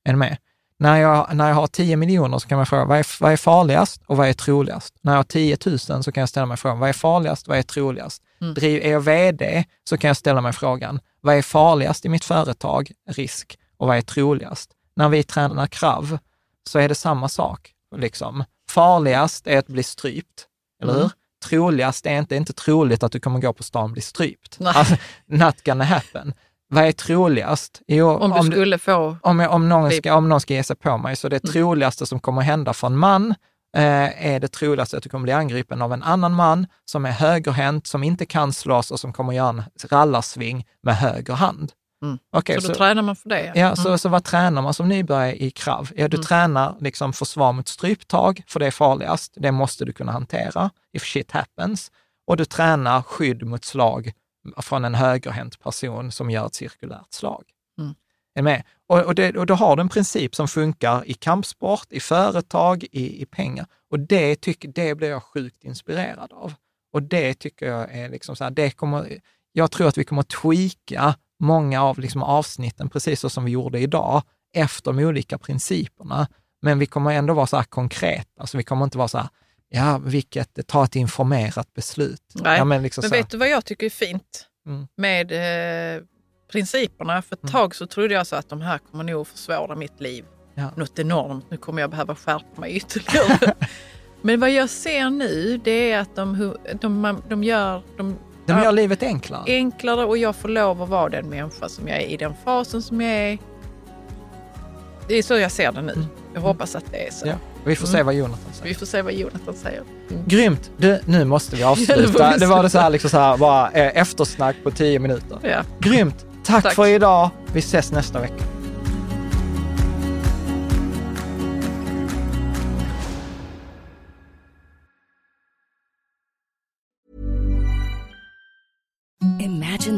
Är ni med? När jag, när jag har 10 miljoner så kan man fråga, vad är, vad är farligast och vad är troligast? När jag har 10 000 så kan jag ställa mig frågan, vad är farligast, vad är troligast? Mm. Driv, är jag vd så kan jag ställa mig frågan, vad är farligast i mitt företag, risk, och vad är troligast? När vi tränar krav så är det samma sak. Liksom. Farligast är att bli strypt, eller mm. Troligast är inte, inte troligt att du kommer gå på stan och bli strypt. Alltså, not gonna happen. Vad är troligast? Jo, om du om skulle få... Om, om, någon ska, om någon ska ge sig på mig, så det mm. troligaste som kommer hända för en man eh, är det troligaste att du kommer bli angripen av en annan man som är högerhänt, som inte kan slåss och som kommer göra en rallarsving med höger hand. Mm. Okay, så då så, tränar man för det? Ja, mm. så, så vad tränar man som nybörjare i krav? Ja, du mm. tränar liksom försvar mot stryptag, för det är farligast. Det måste du kunna hantera if shit happens. Och du tränar skydd mot slag från en högerhänt person som gör ett cirkulärt slag. Mm. Är med? Och, och, det, och då har du en princip som funkar i kampsport, i företag, i, i pengar. Och det, tycker, det blir jag sjukt inspirerad av. Och det tycker jag är liksom så här, det kommer, jag tror att vi kommer tweaka många av liksom avsnitten, precis så som vi gjorde idag, efter de olika principerna. Men vi kommer ändå vara så här konkreta, alltså vi kommer inte vara så här, ja, vilket, ta ett informerat beslut. Nej, ja, men, liksom men vet du vad jag tycker är fint mm. med eh, principerna? För ett mm. tag så trodde jag så att de här kommer nog försvåra mitt liv ja. något enormt. Nu kommer jag behöva skärpa mig ytterligare. men vad jag ser nu, det är att de, de, de gör, de de gör livet enklare. Enklare och jag får lov att vara den människa som jag är i den fasen som jag är. Det är så jag ser det nu. Mm. Jag hoppas att det är så. Ja. Vi får se mm. vad Jonathan säger. Vi får se vad Jonathan säger. Mm. Grymt! Du, nu måste vi avsluta. det var det så här, liksom så här bara eh, eftersnack på tio minuter. Ja. Grymt! Tack, Tack för idag. Vi ses nästa vecka.